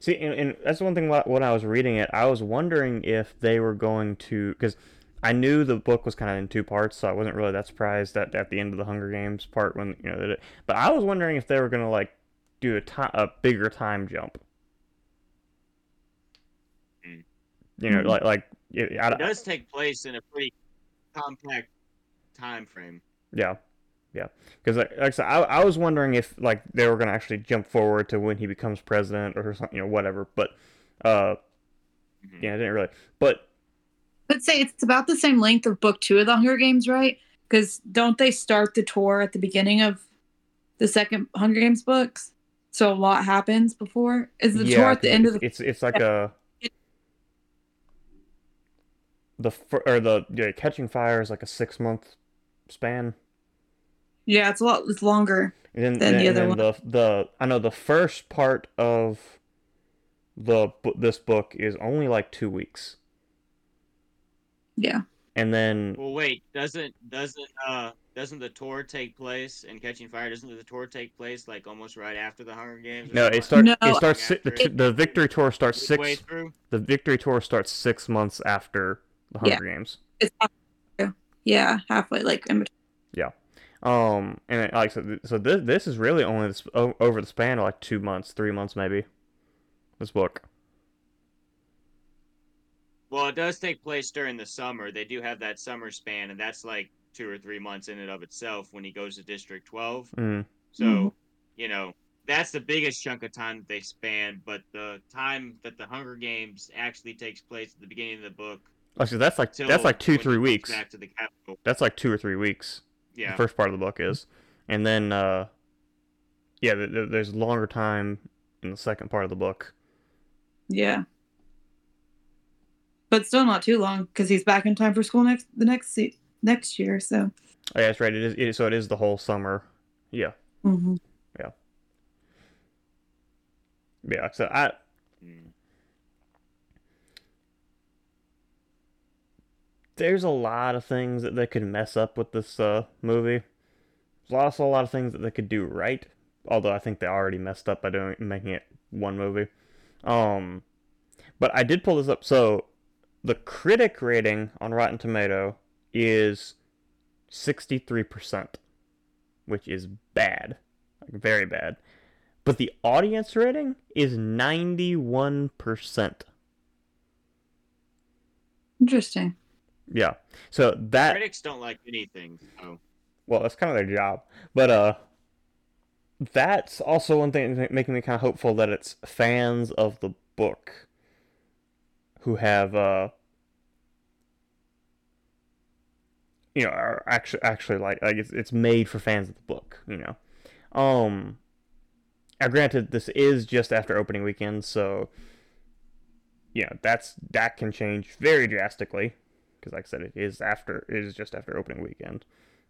See, and, and that's the one thing. wh- When I was reading it, I was wondering if they were going to, because I knew the book was kind of in two parts, so I wasn't really that surprised that at the end of the Hunger Games part when you know that. It, but I was wondering if they were going to like do a ti a bigger time jump. Mm. You know, Mhm. like like yeah, I, it does take place in a pretty compact time frame. Yeah, yeah. Because like, like I said, I, I was wondering if like they were gonna actually jump forward to when he becomes president or something, you know, whatever. But uh, Mhm. yeah, I didn't really. But Let's say it's about the same length of book two of the Hunger Games, right? Because don't they start the tour at the beginning of the second Hunger Games books? So a lot happens before. Is the yeah, tour at the 'cause end of it's, the? it's it's like a the or the yeah, Catching Fire is like a six month span. Yeah, it's a lot. It's longer. And then, Than the and other then one. the the I know the first part of the this book is only like two weeks, Yeah. and then Well, wait, doesn't doesn't uh doesn't the tour take place in Catching Fire? Doesn't the tour take place like almost right after the Hunger Games? no, it like starts No. it starts si- the After the Victory Tour starts that? Midway six through. the Victory Tour starts six months after the Yeah. Hunger Games. It's halfway. Yeah, halfway, like in between. Um, and it, like so, th- so this this is really only this, o- over the span of like two months, three months maybe. This book. Well, it does take place during the summer. They do have that summer span, and that's like two or three months in and of itself when he goes to District 12. Mm. So, you know, that's the biggest chunk of time that they span. But the time that the Hunger Games actually takes place at the beginning of the book, Actually, that's like that's like two three weeks. back to the Capitol. That's like two or three weeks. Yeah, The first part of the book is, and then uh, yeah, th- th- there's longer time in the second part of the book. Yeah. But still not too long because he's back in time for school next the next se- next year. So. Oh, yeah, that's right. It is. It is so it is the whole summer. Yeah, hmm Yeah. yeah. So I Mm. There's a lot of things that they could mess up with this uh, movie. There's also a lot of things that they could do right. Although I think they already messed up by doing making it one movie. Um, but I did pull this up. So the critic rating on Rotten Tomato is sixty three percent, which is bad, like very bad. But the audience rating is ninety one percent. Interesting. Yeah. So that Critics don't like anything. So. well, that's kind of their job. But uh, that's also one thing making me kind of hopeful that it's fans of the book who have uh, you know, are actually actually like like it's it's made for fans of the book. You know, um, now granted this is just after opening weekend, so you know that's that can change very drastically because like I said, it is after it is just after opening weekend.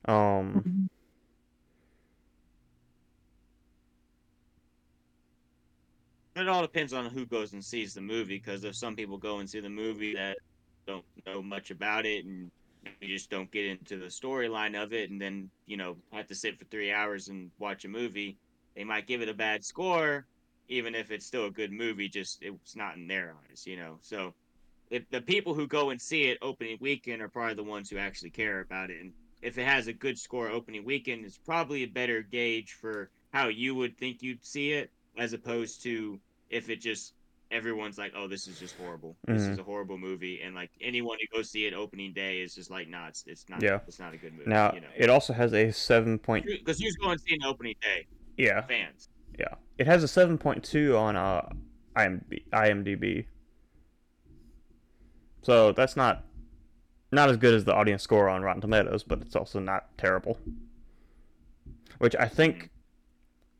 Um, Mhm. It all depends on who goes and sees the movie, because if some people go and see the movie that don't know much about it and you just don't get into the storyline of it, and then you know have to sit for three hours and watch a movie, they might give it a bad score, even if it's still a good movie. Just it's not in their eyes, you know. So, if the people who go and see it opening weekend are probably the ones who actually care about it, and if it has a good score opening weekend, it's probably a better gauge for how you would think you'd see it as opposed to if it just everyone's like, oh, this is just horrible. This Mhm. is a horrible movie, and like anyone who goes see it opening day is just like, nah, it's, it's not. Yeah. it's not a good movie. now you know, it also has a seven point because who's going to see an opening day? yeah Fans. yeah it has a seven point two on uh IMDb. So that's not not as good as the audience score on Rotten Tomatoes, but it's also not terrible. Which I think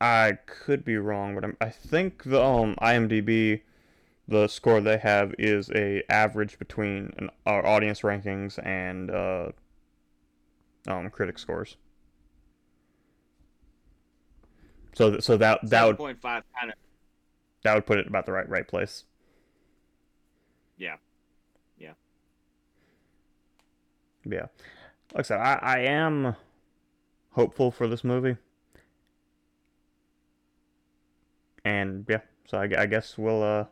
I could be wrong, but I'm, I think the um IMDb the score they have is a average between an, our audience rankings and uh, um critic scores. So th- so that that would point five kind of that would put it about the right right place. yeah. Yeah. Yeah. Like I said, I, I am hopeful for this movie. And yeah, so I, I guess we'll uh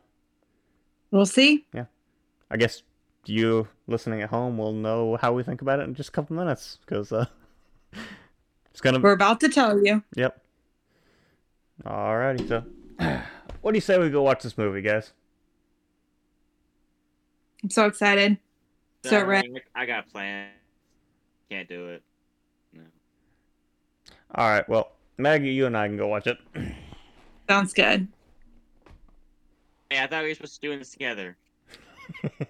We'll see. Yeah. I guess you listening at home will know how we think about it in just a couple minutes because uh it's gonna We're about to tell you. yep. Alrighty, so what do you say we go watch this movie, guys? I'm so excited. So Uh, red. I got a plan. Can't do it. No. All right, well, Maggie, you and I can go watch it. Sounds good. Hey, I thought we were supposed to do this together.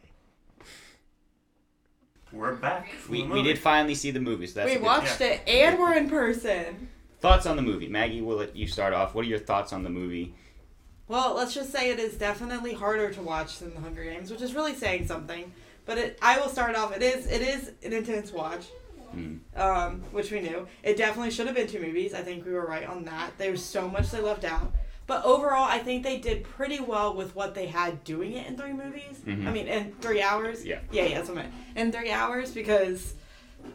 We're back. We, we did finally see the movie, so that's a we good- watched it and we're in person. Thoughts on the movie, Maggie? We'll let you start off. What are your thoughts on the movie? Well, let's just say it is definitely harder to watch than The Hunger Games, which is really saying something. But it, I will start off. It is it is an intense watch, Mm. um, which we knew. It definitely should have been two movies. I think we were right on that. There was so much they left out. But overall, I think they did pretty well with what they had doing it in three movies. Mhm. I mean, in three hours. Yeah. Yeah, yeah, that's what I meant. In three hours because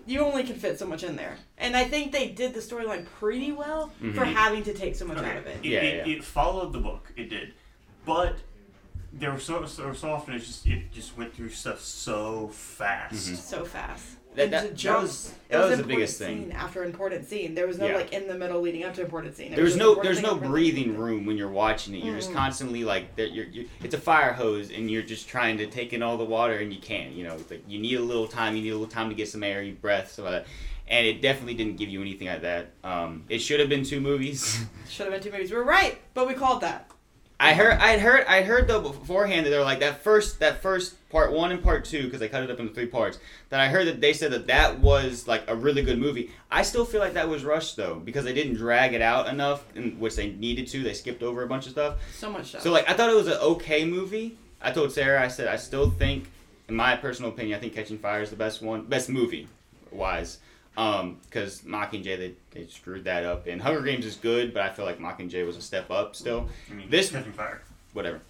you only can fit so much in there. And I think they did the storyline pretty well for Mhm. having to take so much Okay. out of it. It, Yeah, it, yeah. it followed the book. It did, but there were so, so so often it just it just went through stuff so fast. Mhm. So fast. That- And that- that jump- was- it that was the biggest thing. Scene after important scene. There was no Yeah. like in the middle leading up to important scene. It There's just no there's no important breathing thing. room when you're watching it. You're just Mm. constantly like that. You're, you're it's a fire hose and you're just trying to take in all the water and you can't. You know, like you need a little time. You need a little time to get some air, you breath, stuff like that. And it definitely didn't give you anything like that. Um, it should have been two movies. Should have been two movies. We're right, but we called that. I heard, I heard, I heard though beforehand that they were like that first, that first part one and part two because they cut it up into three parts. That I heard that they said that that was like a really good movie. I still feel like that was rushed though because they didn't drag it out enough, in which they needed to. They skipped over a bunch of stuff. So much stuff. So like I thought it was an okay movie. I told Sarah, I said I still think, in my personal opinion, I think Catching Fire is the best one, best movie, wise. Um, because Mockingjay they, they screwed that up, and Hunger Games is good, but I feel like Mockingjay was a step up still I mean, This- Catching Fire. whatever.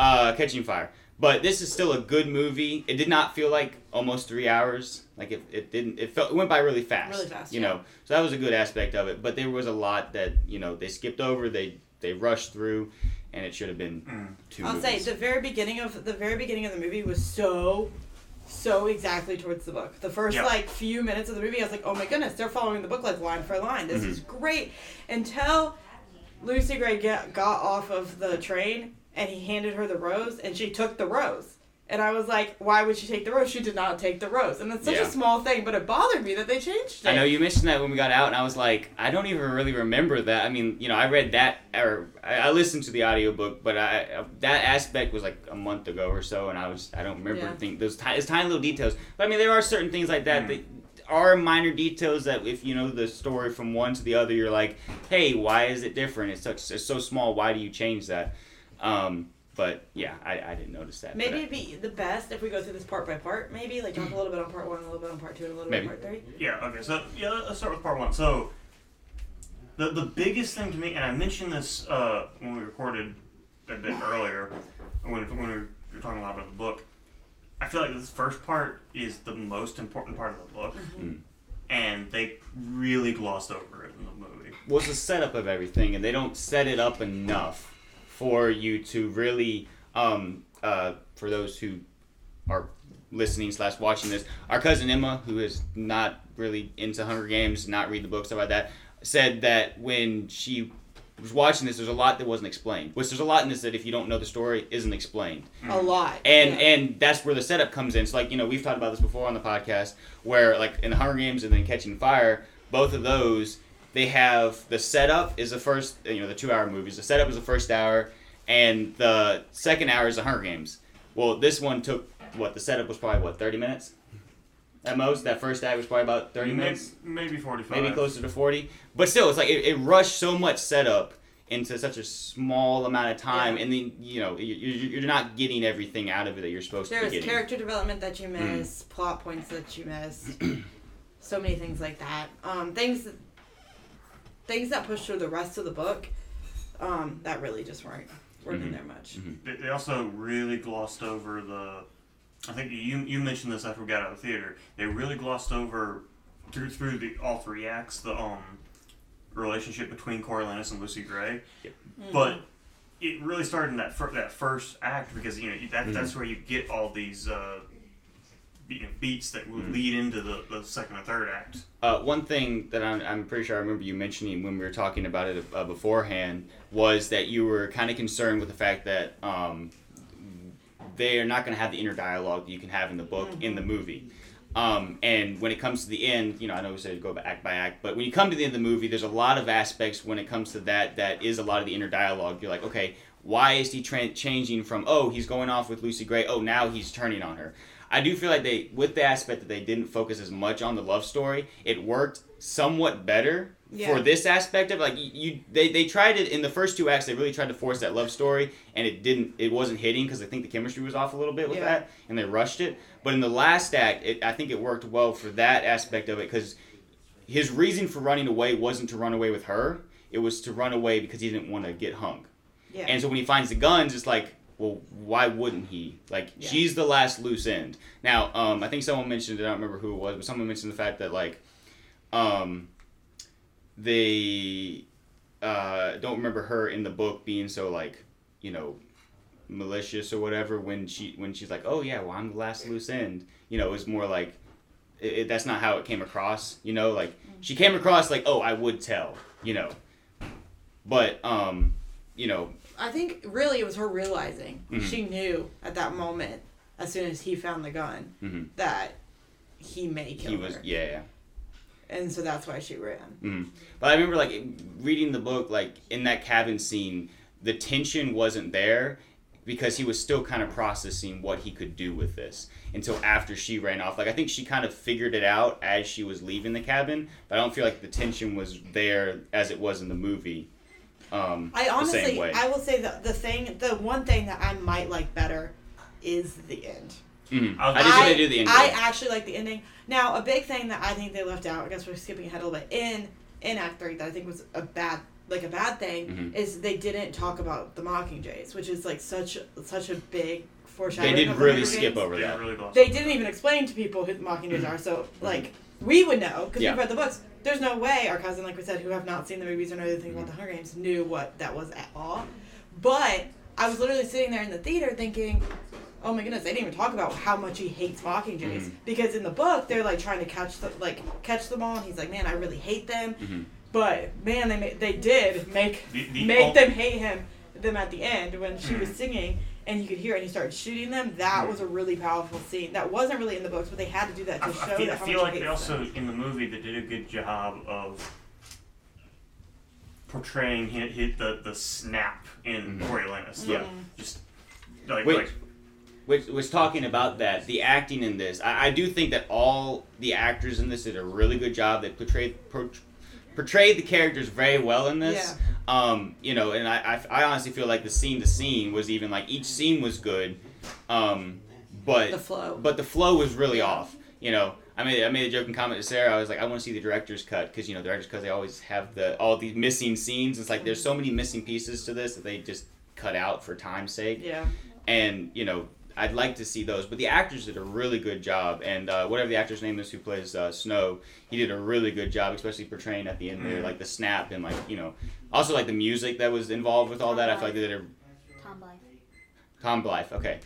Uh, Catching Fire. But this is still a good movie. It did not feel like almost three hours. Like it, it didn't. It felt it went by really fast. Really fast, You yeah. know. So that was a good aspect of it. But there was a lot that you know they skipped over. They they rushed through, and it should have been Mm. two. I'll say the very beginning of the very beginning of the movie was so so exactly towards the book. The first Yeah. like few minutes of the movie, I was like, oh my goodness, they're following the book like line for line. This Mhm. is great. Until Lucy Gray get, got off of the train and he handed her the rose and she took the rose. And I was like, why would she take the rose? She did not take the rose. And it's such Yeah. a small thing, but it bothered me that they changed it. I know you mentioned that when we got out, and I was like, I don't even really remember that. I mean, you know, I read that, or I, I listened to the audiobook, but I that aspect was like a month ago or so, and I was I don't remember Yeah. think those ti- it's tiny little details. But I mean, there are certain things like that Mm. that are minor details that if you know the story from one to the other, you're like, hey, why is it different? It's such it's so small. Why do you change that? Um, but yeah, I, I didn't notice that. Maybe it'd be the best if we go through this part by part. Maybe like talk a little bit on part one, a little bit on part two, and a little Maybe. bit on part three. Yeah. Okay. So yeah, let's start with part one. So the the biggest thing to me, and I mentioned this uh, when we recorded a bit earlier, when when we were talking a lot about the book. I feel like this first part is the most important part of the book, Mhm. and they really glossed over it in the movie. was the setup of everything, and they don't set it up enough for you to really, um, uh, for those who are listening slash watching this, our cousin Emma, who is not really into Hunger Games, not read the book, about that, said that when she was watching this, there's a lot that wasn't explained. Which there's a lot in this that if you don't know the story, isn't explained A lot. and yeah. and that's where the setup comes in. So like you know we've talked about this before on the podcast, where like in the Hunger Games and then Catching Fire, both of those they have the setup is the first you know the two hour movies. The setup is the first hour, and the second hour is the Hunger Games. Well, this one took what the setup was probably what thirty minutes at most. That first act was probably about thirty Maybe- minutes, maybe forty five. maybe closer to forty. But still, it's like it, it rushed so much setup into such a small amount of time, Yeah. and then you know you- you- you're not getting everything out of it that you're supposed to be There's character development that you Mm. miss, plot points that you miss, so many things like that. Um, things, that, things that push through the rest of the book, um, that really just weren't weren't in Mhm. there much. Mhm. They, they also really glossed over the. I think you you mentioned this after we got out of the theater. They really glossed over through through the all three acts the um relationship between Coriolanus and Lucy Gray, Mm-hmm. but it really started in that fir- that first act because you know that Mhm. that's where you get all these uh, be- you know, beats that will Mhm. lead into the, the second or third act. Uh, one thing that I'm, I'm pretty sure I remember you mentioning when we were talking about it uh, beforehand was that you were kind of concerned with the fact that um, they are not going to have the inner dialogue that you can have in the book in the movie. Um, and when it comes to the end, you know, I know we said go by act by act, but when you come to the end of the movie, there's a lot of aspects when it comes to that that is a lot of the inner dialogue. You're like, okay, why is he tra- changing from oh he's going off with Lucy Gray, oh now he's turning on her. I do feel like they, with the aspect that they didn't focus as much on the love story, it worked somewhat better Yeah. for this aspect of like you, you they, they tried it in the first two acts they really tried to force that love story and it didn't it wasn't hitting because i think the chemistry was off a little bit with Yeah. that and they rushed it but in the last act it, i think it worked well for that aspect of it because his reason for running away wasn't to run away with her it was to run away because he didn't want to get hung Yeah. and so when he finds the guns it's like well why wouldn't he? Like Yeah. she's the last loose end. Now um, i think someone mentioned it i don't remember who it was but someone mentioned the fact that like um, they uh, don't remember her in the book being so like you know malicious or whatever when she when she's like oh yeah well i'm the last loose end. You know it was more like it, it- that's not how it came across you know? Like she came across like oh i would tell you know? But um you know I think really it was her realizing Mhm. she knew at that moment, as soon as he found the gun, Mhm. that he may kill he was her, yeah yeah and so that's why she ran. Mm. But I remember like reading the book, like in that cabin scene, the tension wasn't there because he was still kind of processing what he could do with this until after she ran off. Like I think she kind of figured it out as she was leaving the cabin, but I don't feel like the tension was there as it was in the movie. Um, I the same honestly, way. I will say that the thing, the one thing that I might like better is the end. Mhm. I I did I, say do the ending. I actually like the ending. Now, a big thing that I think they left out. I guess we're skipping ahead a little bit in in Act Three that I think was a bad, like a bad thing, Mhm. is they didn't talk about the Mockingjays, which is like such such a big foreshadowing. they did of the really skip Games. over They that. really glossed They didn't that. even explain to people who the Mockingjays are. So like we would know because Yeah. we've read the books. There's no way our cousin, like we said, who have not seen the movies or know anything about the Hunger Games, knew what that was at all. But I was literally sitting there in the theater thinking, "Oh my goodness!" They didn't even talk about how much he hates Mockingjays Mhm. because in the book they're like trying to catch the like catch them all, and he's like, "Man, I really hate them." Mhm. But man, they ma- they did make The- the make ul- them hate him them at the end when she was Mhm. singing and you could hear it and he started shooting them. That was a really powerful scene. That wasn't really in the books, but they had to do that to I, show I feel, I that how feel like they also them. in the movie they did a good job of portraying hit, hit the the snap in Mhm. Coriolanus. Yeah. Just like, Wait. like which was talking about that the acting in this I, I do think that all the actors in this did a really good job they portrayed por- portrayed the characters very well in this um you know and I, I i honestly feel like the scene to scene was even like each scene was good um but The flow. but the flow was really Yeah. off you know I made, I made a joking comment to Sarah. I was like, I want to see the director's cut because you know director's cut they always have the all these missing scenes. It's like there's so many missing pieces to this that they just cut out for time's sake Yeah. and you know I'd like to see those. But the actors did a really good job, and uh, whatever the actor's name is who plays uh, Snow, he did a really good job, especially portraying at the end there, like the snap and like you know, also like the music that was involved with all that. I feel like they did a Tom Blythe. Tom Blythe. Okay,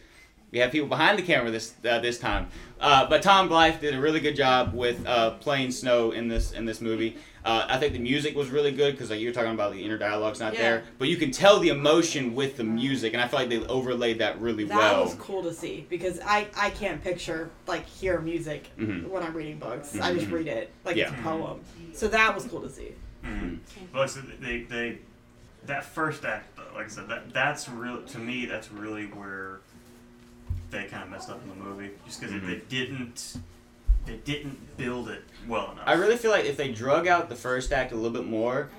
we have people behind the camera this uh, this time, uh, but Tom Blythe did a really good job with uh, playing Snow in this in this movie. Uh, I think the music was really good because like you were talking about the inner dialogue's not Yeah. there, but you can tell the emotion with the music, and I feel like they overlaid that really That well. That was cool to see because I, I can't picture like hear music Mhm. when I'm reading books. I just Mhm. read it like Yeah. it's a poem. So that was cool to see. Mm. But like I said, they, they, that first act, like I said, that that's real to me. That's really where they kind of messed up in the movie, just because they didn't, they didn't build it well enough. I really feel like if they drug out the first act a little bit more,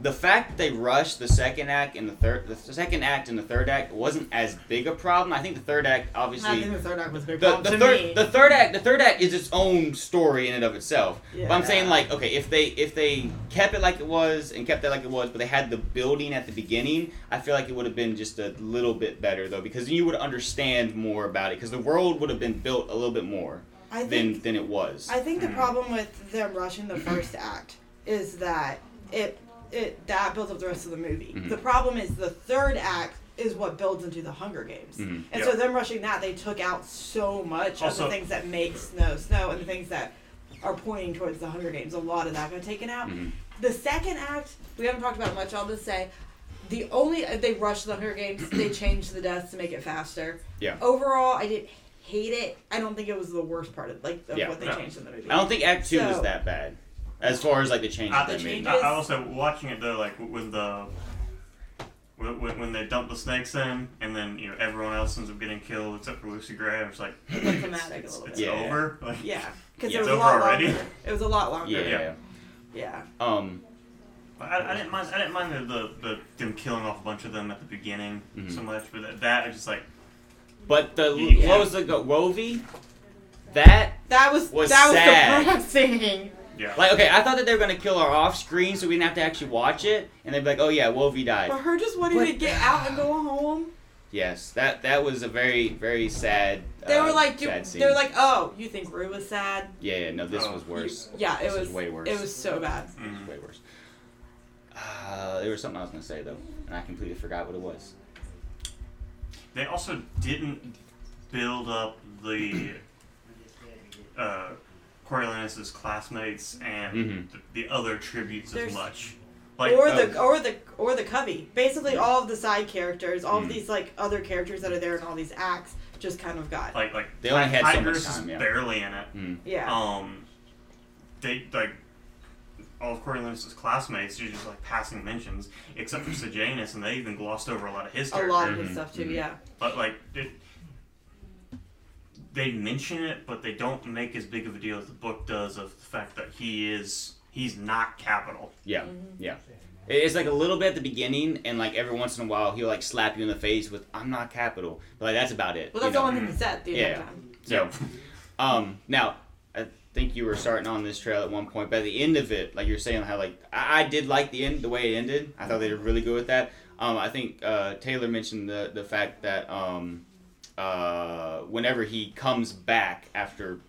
the fact that they rushed the second act and the third, the second act and the third act wasn't as big a problem. I think the third act, obviously, I think the third act was a big the, problem the to third me. the third act the third act is its own story in and of itself. But I'm saying like okay if they if they kept it like it was and kept it like it was, but they had the building at the beginning, I feel like it would have been just a little bit better though because you would understand more about it because the world would have been built a little bit more I than think than it was. I think the Mhm. problem with them rushing the first act is that it it that builds up the rest of the movie. Mhm. The problem is the third act is what builds into the Hunger Games. Mhm. And Yeah. so them rushing that, they took out so much of the things that make snow snow and the things that are pointing towards the Hunger Games. A lot of that got taken out. Mhm. The second act, we haven't talked about much. I'll just say, the only they rushed the Hunger Games. they changed the deaths to make it faster. Yeah. Overall, I didn't hate it. I don't think it was the worst part of like of Yeah. what they No. changed in the movie. I don't think Act Two was that bad, as far as like the changes I, they The made. changes- I, I also watching it though, like when the when, when- when they dump the snakes in, and then you know everyone else ends up getting killed except for Lucy Gray. I'm just like, Like thematic a it's, little it's bit. Yeah. over. Like, Yeah, because Yeah, it was a lot over already. longer. It was a lot longer. Yeah. Yeah. Yeah. Um. I, I didn't mind. I didn't mind the, the, the them killing off a bunch of them at the beginning Mhm. so much, but that, that I just like But the Yeah. what was the go- Wovey? That That was, Was that was sad. depressing. yeah. like okay, I thought that they were gonna kill her off screen, so we didn't have to actually watch it, and they'd be like, oh yeah, Wovey died. But her just wanting But- to get out and go home. Yes, that that was a very very sad. They uh, were like, do, sad scene. they were like, oh, you think Rue was sad? yeah, yeah, no, this Oh. was worse. Yeah, it was This was. was way worse. It was so bad. This was Mhm. way worse. Uh, there was something I was gonna say though, and I completely forgot what it was. They also didn't build up the uh, Coriolanus's classmates and Mhm. the, the other tributes There's- as much. Like or uh, the or the or the Covey. Basically, all of the side characters, all of Mhm. these like other characters that are there in all these acts, just kind of got. like like They only had so much time, yeah. barely in it. Mm. yeah. Um, they like all of Corey Coriolanus's classmates are just like passing mentions, except for Sejanus, and they even glossed over a lot of his a character. lot of his stuff too. Mhm. Yeah. But like it, they mention it, but they don't make as big of a deal as the book does of the fact that he is he's not Capitol. Yeah, Mm-hmm. yeah. It's like a little bit at the beginning, and like every once in a while, he'll like slap you in the face with "I'm not Capitol," but like that's about it. Well, you that's the know? only thing he said the entire Yeah. time. So, um, now I think you were starting on this trail at one point, at the end of it, like you're saying, how like I, I did like the end, the way it ended. I thought they did really good with that. Um, I think uh, Taylor mentioned the the fact that um, uh, whenever he comes back after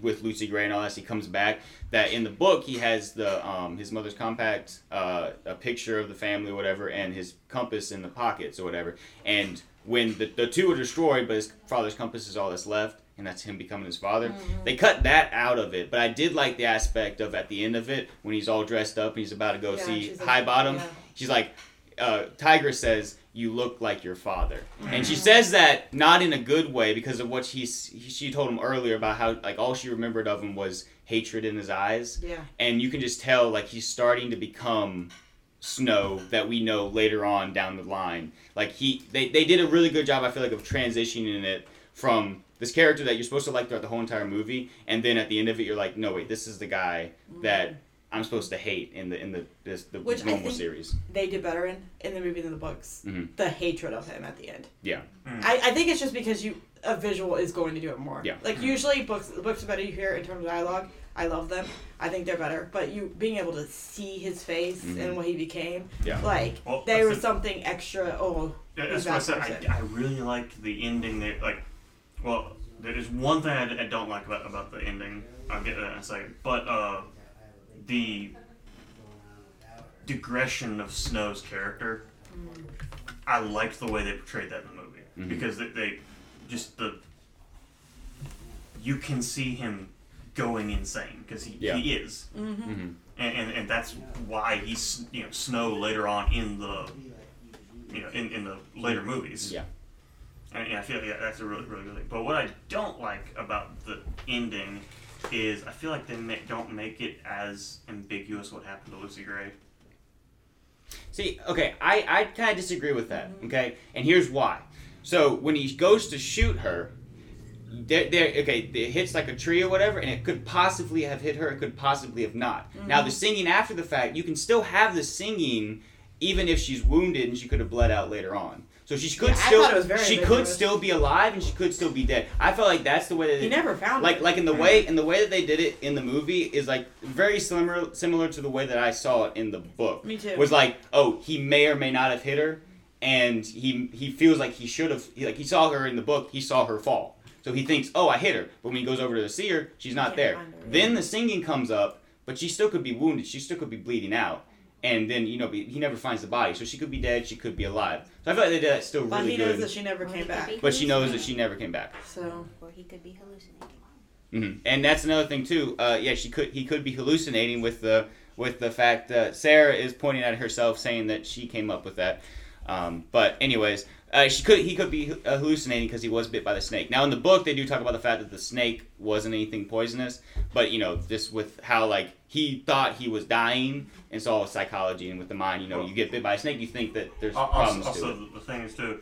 with Lucy Gray and all that, he comes back. That in the book he has the um, his mother's compact, uh, a picture of the family, or whatever, and his compass in the pockets or whatever. And when the, the two are destroyed, but his father's compass is all that's left, and that's him becoming his father. They cut that out of it, but I did like the aspect of at the end of it when he's all dressed up and he's about to go Yeah, see she's like- Highbottom. yeah. She's like, uh, Tigris says, "You look like your father," and she says that not in a good way because of what she's she told him earlier about how like all she remembered of him was hatred in his eyes, Yeah. and you can just tell like he's starting to become Snow that we know later on down the line. Like he, they, they did a really good job. I feel like of transitioning it from this character that you're supposed to like throughout the whole entire movie, and then at the end of it, you're like, no wait, this is the guy that I'm supposed to hate in the in the this, the Which I normal think- series. They did better in in the movie than the books. Mhm. The hatred of him at the end. Yeah. Mm. I, I think it's just because you a visual is going to do it more. Yeah. Like usually books the books are better you hear in terms of dialogue. I love them. I think they're better. But you being able to see his face Mhm. and what he became, Yeah. like Well, they that's were the- something extra. Oh, Yeah, that's what I said. I, I really liked the ending. There, like, well, there is one thing I, I, don't like about about the ending. I'll get to that in a second. But uh, the digression of Snow's character, I liked the way they portrayed that in the movie Mhm. because they, they just the you can see him going insane because he, Yeah. he is Mm-hmm. hmm and, and, and that's why he's you know Snow later on in the you know in, in the later movies. Yeah. And, yeah, I feel like yeah, that's a really really good thing. But what I don't like about the ending is I feel like they ma- don't make it as ambiguous what happened to Lucy Gray. See, okay, I, I kind of disagree with that, mm-hmm. okay? And here's why. So, when he goes to shoot her, there, there, okay, it hits like a tree or whatever, and it could possibly have hit her, it could possibly have not. Mm-hmm. Now, the singing after the fact, you can still have the singing even if she's wounded and she could have bled out later on. So she could Yeah, still she could still be alive and she could still be dead. I felt like that's the way that He it- never found like it. like in the way in the way that they did it in the movie is like very similar similar to the way that I saw it in the book. Me too. Was like, oh, he may or may not have hit her, and he he feels like he should have. He, like he saw her in the book, he saw her fall, so he thinks, oh, I hit her. But when he goes over to see her, she's not there. her, Then the singing comes up, but she still could be wounded. She still could be bleeding out. And then you know he never finds the body, so she could be dead. She could be alive. So I feel like they did that still but really good. But he knows that she never Or came back. But she knows that she never came back. So Or he could be hallucinating. hmm And that's another thing too. Uh, yeah, she could. He could be hallucinating with the with the fact that Sarah is pointing at herself, saying that she came up with that. Um, but anyways, uh, she could he could be uh, hallucinating because he was bit by the snake. Now in the book they do talk about the fact that the snake wasn't anything poisonous, but you know just with how like he thought he was dying, and it's all psychology and with the mind. You know, you get bit by a snake, you think that there's Al- problems Also, to it. the thing is too,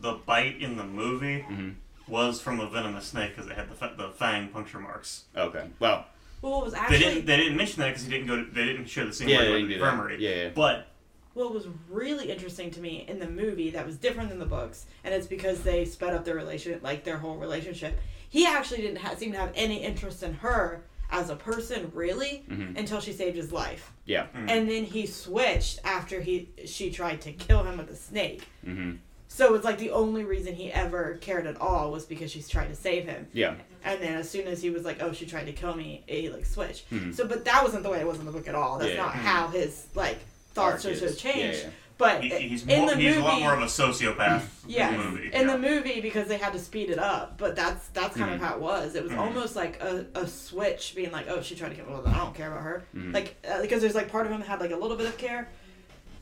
the bite in the movie Mhm. was from a venomous snake because it had the, fa- the fang puncture marks. Okay, well, Well, what was actually They didn't. They didn't mention that because he didn't go. To, they didn't show the scene yeah, where he went didn't to the do that. infirmary. Yeah, yeah. But what was really interesting to me in the movie that was different than the books, and it's because they sped up their relation, like their whole relationship. He actually didn't ha- seem to have any interest in her as a person, really, Mhm. until she saved his life. Yeah. Mm. And then he switched after he she tried to kill him with a snake. hmm So it's like the only reason he ever cared at all was because she's trying to save him. Yeah. And then as soon as he was like, "Oh, she tried to kill me," he like switched. Mhm. So, but that wasn't the way it was in the book at all. That's Yeah. not Mhm. how his like thoughts Arc should have changed. Yeah, yeah. But he, he's in more, the he's movie, a lot more of a sociopath yes, in the movie. in yeah. the movie because they had to speed it up. But that's that's kind Mhm. of how it was. It was Mhm. almost like a, a switch, being like, "Oh, she tried to kill me. Well, then I don't care about her." Mhm. Like uh, because there's like part of him had like a little bit of care,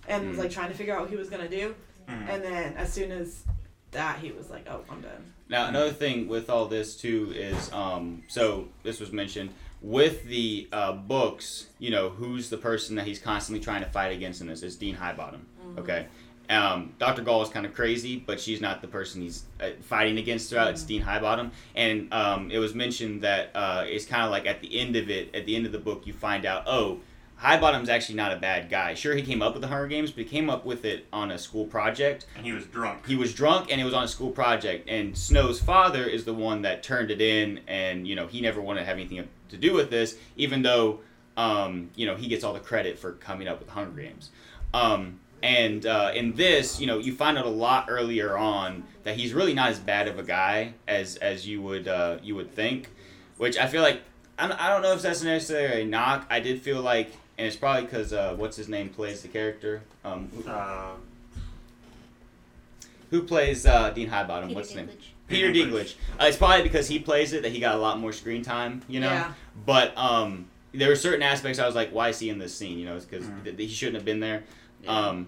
and was like trying to figure out what he was gonna do. Mhm. And then as soon as that, he was like, "Oh, I'm done." Now another thing with all this too is um so this was mentioned with the uh, books you know who's the person that he's constantly trying to fight against in this it's Dean Highbottom okay? Um, Dr. Gall is kind of crazy but she's not the person he's uh, fighting against throughout. It's Dean Highbottom. And um, it was mentioned that uh, it's kind of like at the end of it at the end of the book you find out oh Highbottom's actually not a bad guy. Sure he came up with the Hunger Games but he came up with it on a school project. And he was drunk. he was drunk and it was on a school project. And snow's father is the one that turned it in and you know he never wanted to have anything to do with this even though um, you know he gets all the credit for coming up with hunger games. Um, and uh, in this you know you find out a lot earlier on that he's really not as bad of a guy as as you would uh, you would think which i feel like I'm, i don't know if that's necessarily a knock. I did feel like and it's probably because uh, what's his name plays the character um, who, Uh, who plays uh, dean highbottom Peter what's his name Peter Dinklage. Dinklage. Uh, it's probably because he plays it that he got a lot more screen time, you know. Yeah. But um, there were certain aspects I was like, why is he in this scene? You know, because Mhm. th- he shouldn't have been there. Yeah. Um,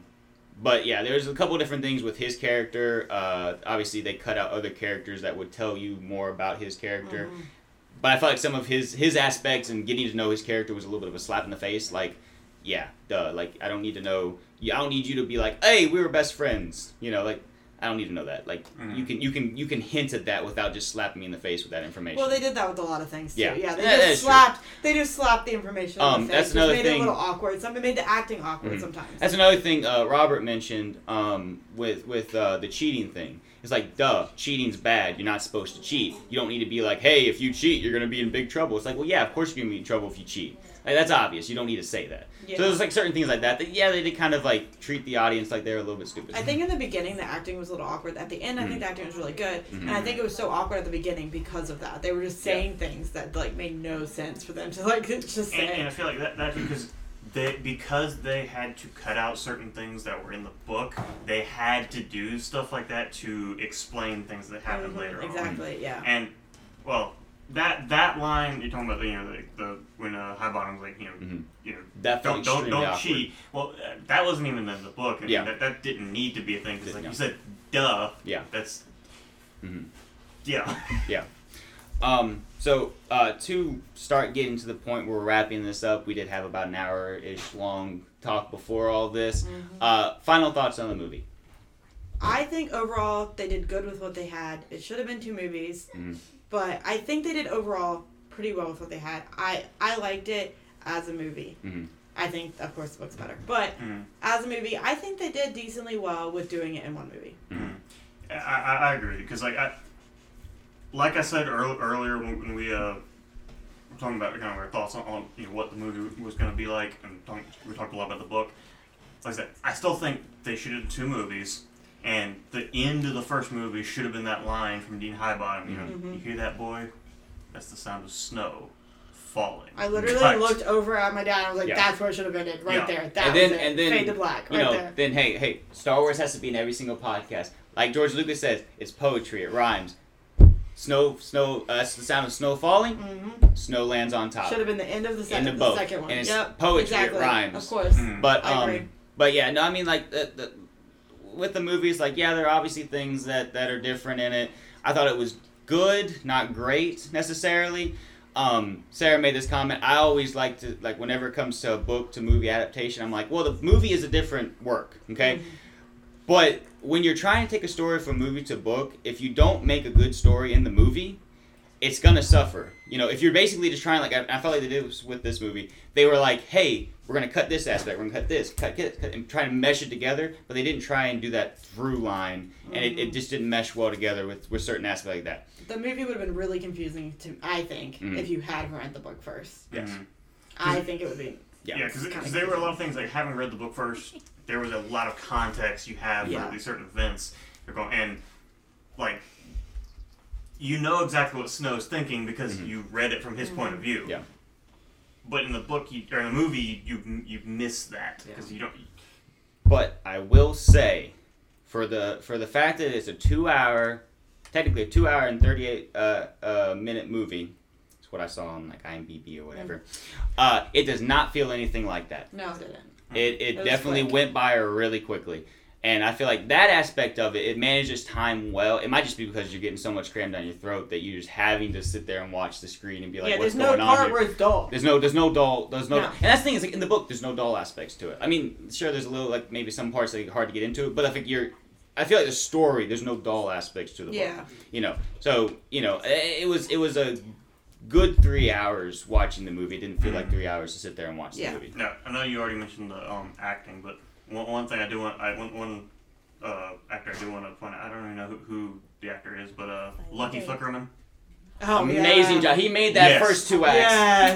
but yeah, there's a couple different things with his character. Uh, obviously, they cut out other characters that would tell you more about his character. Mhm. But I felt like some of his his aspects and getting to know his character was a little bit of a slap in the face. Like, yeah, duh. Like, I don't need to know. I don't need you to be like, hey, we were best friends. You know, like. I don't need to know that. Like Mhm. you can you can you can hint at that without just slapping me in the face with that information. Well, they did that with a lot of things too. Yeah. Yeah, they that just is true. slapped. They just slapped the information on Um, the face. that's which another made it thing- a little awkward. Some it made the acting awkward Mhm. sometimes. That's another thing uh, Robert mentioned um, with with uh, the cheating thing. It's like, duh, cheating's bad. You're not supposed to cheat. You don't need to be like, hey, if you cheat, you're gonna be in big trouble. It's like, well, yeah, of course you're gonna be in trouble if you cheat. Like, that's obvious. You don't need to say that. yeah. So there's like certain things like that. That yeah, they did kind of like treat the audience like they're a little bit stupid. I think in the beginning the acting was a little awkward. At the end, I Mm-hmm. think the acting was really good, and I think it was so awkward at the beginning because of that. They were just saying things that like made no sense for them to like just and, say. and I feel like that, that because they because they had to cut out certain things that were in the book, they had to do stuff like that to explain things that happened Mhm, later on. exactly. Yeah. And well, that that line you're talking about, you know, the, the when uh, Highbottom's like, you know, Mhm. you know, that don't don't don't awkward. cheat. Well, uh, that wasn't even in the book. I mean, Yeah. that, that didn't need to be a thing because, like No. you said, duh. Yeah. That's Mhm. yeah. Um, so uh, to start getting to the point where we're wrapping this up, we did have about an hour ish long talk before all this. Mm-hmm. Uh, final thoughts on the movie. I think overall they did good with what they had. It should have been two movies, Mhm. But I think they did overall pretty well with what they had. I I liked it as a movie. Mhm. I think, of course, the book's better, but Mm. as a movie, I think they did decently well with doing it in one movie. I, I, I agree because like I, like I said earl- earlier when, we uh, were talking about kind of our thoughts on, on you know what the movie was going to be like, and talk, we talked a lot about the book. Like I said, I still think they should have done two movies, and the end of the first movie should have been that line from Dean Highbottom. You know, Mhm. you hear that boy? That's the sound of snow falling. I literally But- looked over at my dad. and I was like, Yeah. "That's where it should have ended, right Yeah. there. That and then was it. and then fade to black, you right know there." then hey hey Star Wars has to be in every single podcast. Like George Lucas says, it's poetry. It rhymes. Snow snow. Uh, that's the sound of snow falling. hmm Snow lands on top. Should have been the end of the, In second, the the, both. second one. And it's yep, poetry, it exactly. rhymes. Of course. Mm. But I um, agree. but yeah, no, I mean like the, the with the movies, like yeah, there are obviously things that that are different in it. I thought it was good, not great necessarily. Um, Sarah made this comment. I always like to like whenever it comes to a book to movie adaptation, I'm like, well, the movie is a different work, okay. But when you're trying to take a story from movie to book, if you don't make a good story in the movie, it's gonna suffer. You know, if you're basically just trying, like I, I felt like they did with this movie. They were like, "Hey, we're gonna cut this aspect, we're gonna cut this, cut, cut, cut and try to mesh it together." But they didn't try and do that through line, and it, it just didn't mesh well together with with certain aspects like that. The movie would have been really confusing to I think Mhm. if you had read the book first. Yes. Mhm. I think it would be. Yeah. Yeah, because Kinda there were a lot of things like having read the book first, there was a lot of context you have Yeah. for these certain events. You're going and like you know exactly what Snow's thinking because Mhm. you read it from his point of view. Yeah. But in the book you, or in the movie, you you miss that because you don't. But I will say, for the for the fact that it's a two hour, technically a two hour and thirty eight uh, uh, minute movie, it's what I saw on like IMDb or whatever. Uh, it does not feel anything like that. No, it didn't. It it, It definitely quick. went by really quickly. And I feel like that aspect of it, it manages time well. It might just be because you're getting so much crammed down your throat that you're just having to sit there and watch the screen and be like, yeah, "What's there's no going on part here?" where it's dull. There's no, there's no dull, there's no, No. and that's the thing is like in the book, there's no dull aspects to it. I mean, sure, there's a little like maybe some parts that are hard to get into, but I think you're, I feel like the story, there's no dull aspects to the book. Yeah. You know, so you know, it, it was it was a good three hours watching the movie. It didn't feel like three hours to sit there and watch Yeah. the movie. Now I know you already mentioned the um, acting, but one, one thing I do want, I one, one uh, actor I do want to point out. I don't even know who, who the actor is, but uh, Lucky Flickerman. Oh, Amazing yeah. job. He made that Yes. first two acts.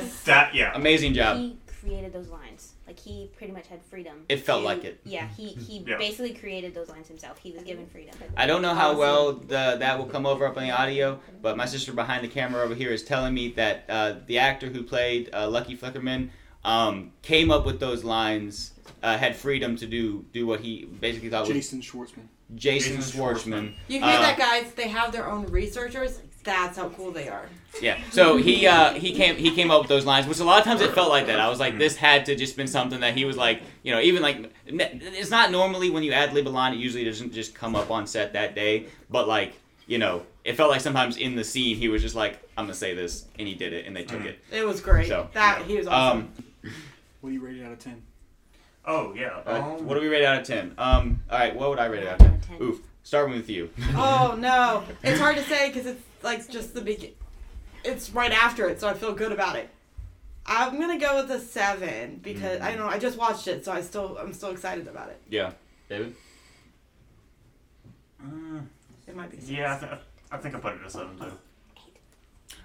Yes. That yeah. Amazing job. He created those lines. Like he pretty much had freedom. It felt to- like it. Yeah, he he Yeah. basically created those lines himself. He was given freedom. I don't know how well the, that will come over up on the audio, but my sister behind the camera over here is telling me that uh, the actor who played uh, Lucky Flickerman um, came up with those lines, uh, had freedom to do do what he basically thought was Jason Schwartzman. Jason, Jason Schwartzman. You hear Uh, that, guys? They have their own researchers. That's how cool they are. Yeah. So he uh, he came he came up with those lines, which a lot of times it felt like that. I was like, this had to just been something that he was like, you know, even like it's not normally when you ad lib a line, it usually doesn't just come up on set that day, but like you know, it felt like sometimes in the scene he was just like, I'm gonna say this, and he did it, and they took Mhm. it. It was great. So, that he was awesome. Um, What do you rate it out of ten? Oh yeah. uh, Um, what do we rate out of ten? Um, all right, what would I rate it out of ten? Ten. Oof. Starting with you. oh no, it's hard to say because it's like just the begin. It's right after it, so I feel good about it. I'm gonna go with a seven because I don't know. I just watched it, so I still I'm still excited about it. Yeah. David. uh, It might be. six. yeah, I, th- I think I put it at seven too.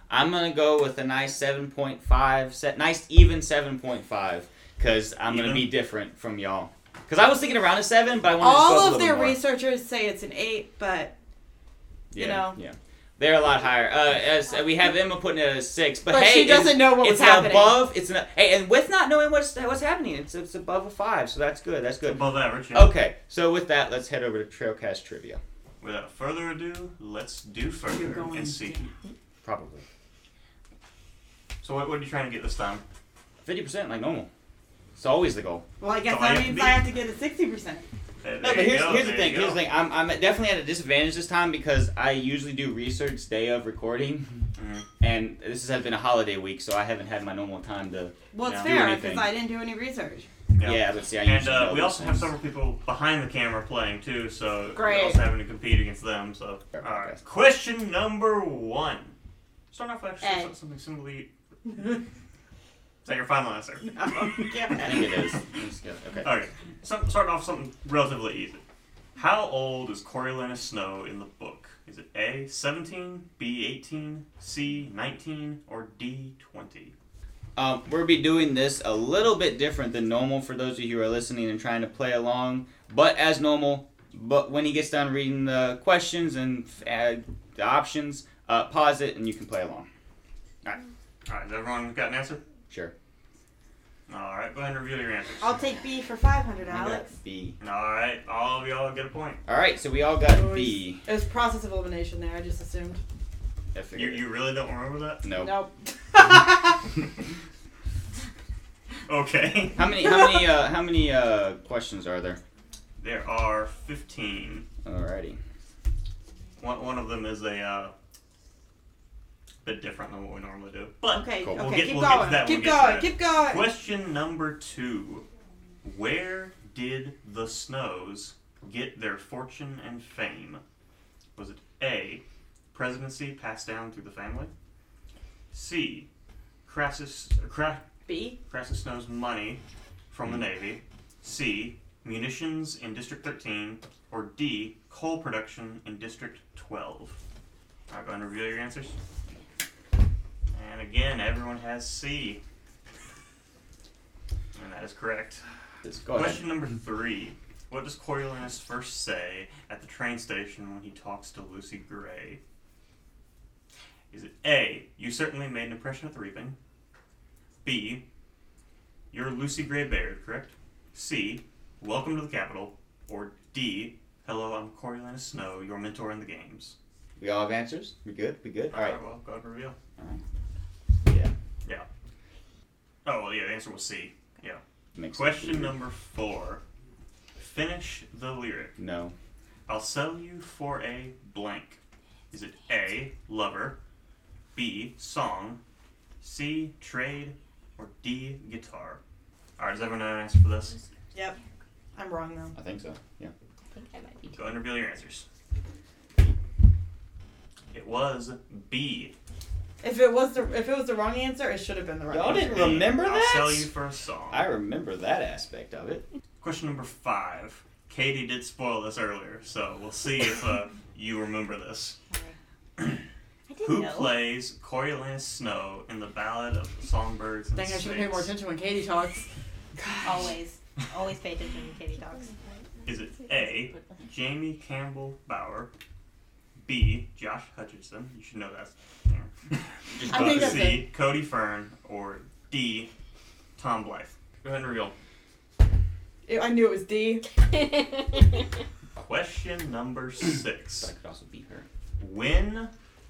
I'm gonna go with a nice seven point five, set nice even seven point five, because I'm gonna be different from y'all. Because I was thinking around a seven, but I wanted to just a All of their more. researchers say it's an eight, but yeah, you know. yeah, they're a lot higher. Uh, as we have Emma putting it at a six, but, but, hey, she doesn't know what it's was happening. above. It's an hey, and with not knowing what's what's happening, it's it's above a five, so that's good. That's good. Above average. Yeah. Okay, so with that, let's head over to Trailcast trivia. Without further ado, let's do further and see. Probably So what, what are you trying to get this time? fifty percent, like normal. It's always the goal. Well, I guess So I that have to means be- I have to get a sixty percent. There, No, there but you here's, go, here's the there thing. you Here's the go. thing. I'm, I'm definitely at a disadvantage this time because I usually do research day of recording, Mhm. and this has been a holiday week, so I haven't had my normal time to. Well, it's Yeah. Do fair anything. because I didn't do any research. Yeah. Yeah, but see, I And usually uh, know we those also have things. several people behind the camera playing too, so Great. we're also having to compete against them. So, all right. Question number one. Start off actually Ed. with something simply. Is that your final answer? I think it is. Let's go- Okay. Okay. Some, starting off something relatively easy. How old is Coriolanus Snow in the book? Is it A, 17, B, 18, C, 19, or D, 20? Um, we'll be doing this a little bit different than normal for those of you who are listening and trying to play along, but as normal. But when he gets done reading the questions and uh, the options, uh, pause it and you can play along. All right, has everyone got an answer? Sure. All right, go ahead and reveal your answers. I'll take B for five hundred, I Alex. B. All right, all of y'all get a point. All right, so we all got B. It was process of elimination there. I just assumed. I You, figured it. you really don't remember that? No. Nope. Okay. How many? How many? Uh, how many uh, questions are there? There are 15. Alrighty. One, one of them is a uh, bit different than what we normally do. But Okay, Cool. We'll get- keep we'll get to going. that keep we get going. that. Keep going. question number two Where did the Snows get their fortune and fame? Was it A. Presidency passed down through the family? C. Crassus, Cra- B. Crassus Snow's money from the hmm. Navy? C. Munitions in District 13? Or D. Coal production in District 12? Alright, go ahead and reveal your answers. And again, everyone has C. And that is correct. Go ahead. Question number three. What does Coriolanus first say at the train station when he talks to Lucy Gray? Is it A, you certainly made an impression at the reaping? B, you're Lucy Gray Baird, correct? C, welcome to the Capitol? Or D, hello, I'm Coriolanus Snow, your mentor in the games? We all have answers? We good? We good? Alright. well, go ahead and reveal. Yeah. Yeah. Oh, well, yeah, the answer was C. Yeah. Makes Question sense. number four. Finish the lyric. No. I'll sell you for a blank. Is it A, lover, B, song, C, trade, or D, guitar? Alright, does everyone know an answer for this? Yep. I'm wrong though. I think so. Yeah. I think I might be. Go ahead and reveal your answers. It was B. If it was the if it was the wrong answer, it should have been the right Y'all answer. didn't remember I'll that? sell you for a song. I remember that aspect of it. Question number five. Katie did spoil this earlier, so we'll see if uh, you remember this. Who know. plays Coriolanus Snow in the Ballad of the Songbirds and Dang, I should pay more Snakes? attention when Katie talks. Always, always pay attention when Katie talks. Is it A, Jamie Campbell Bower, B, Josh Hutcherson, you should know that. Just I think buzz. that's C, Cody Fern, or D, Tom Blythe? Go ahead and reveal. Ew, I knew it was D. Question number six. I could also beat her. When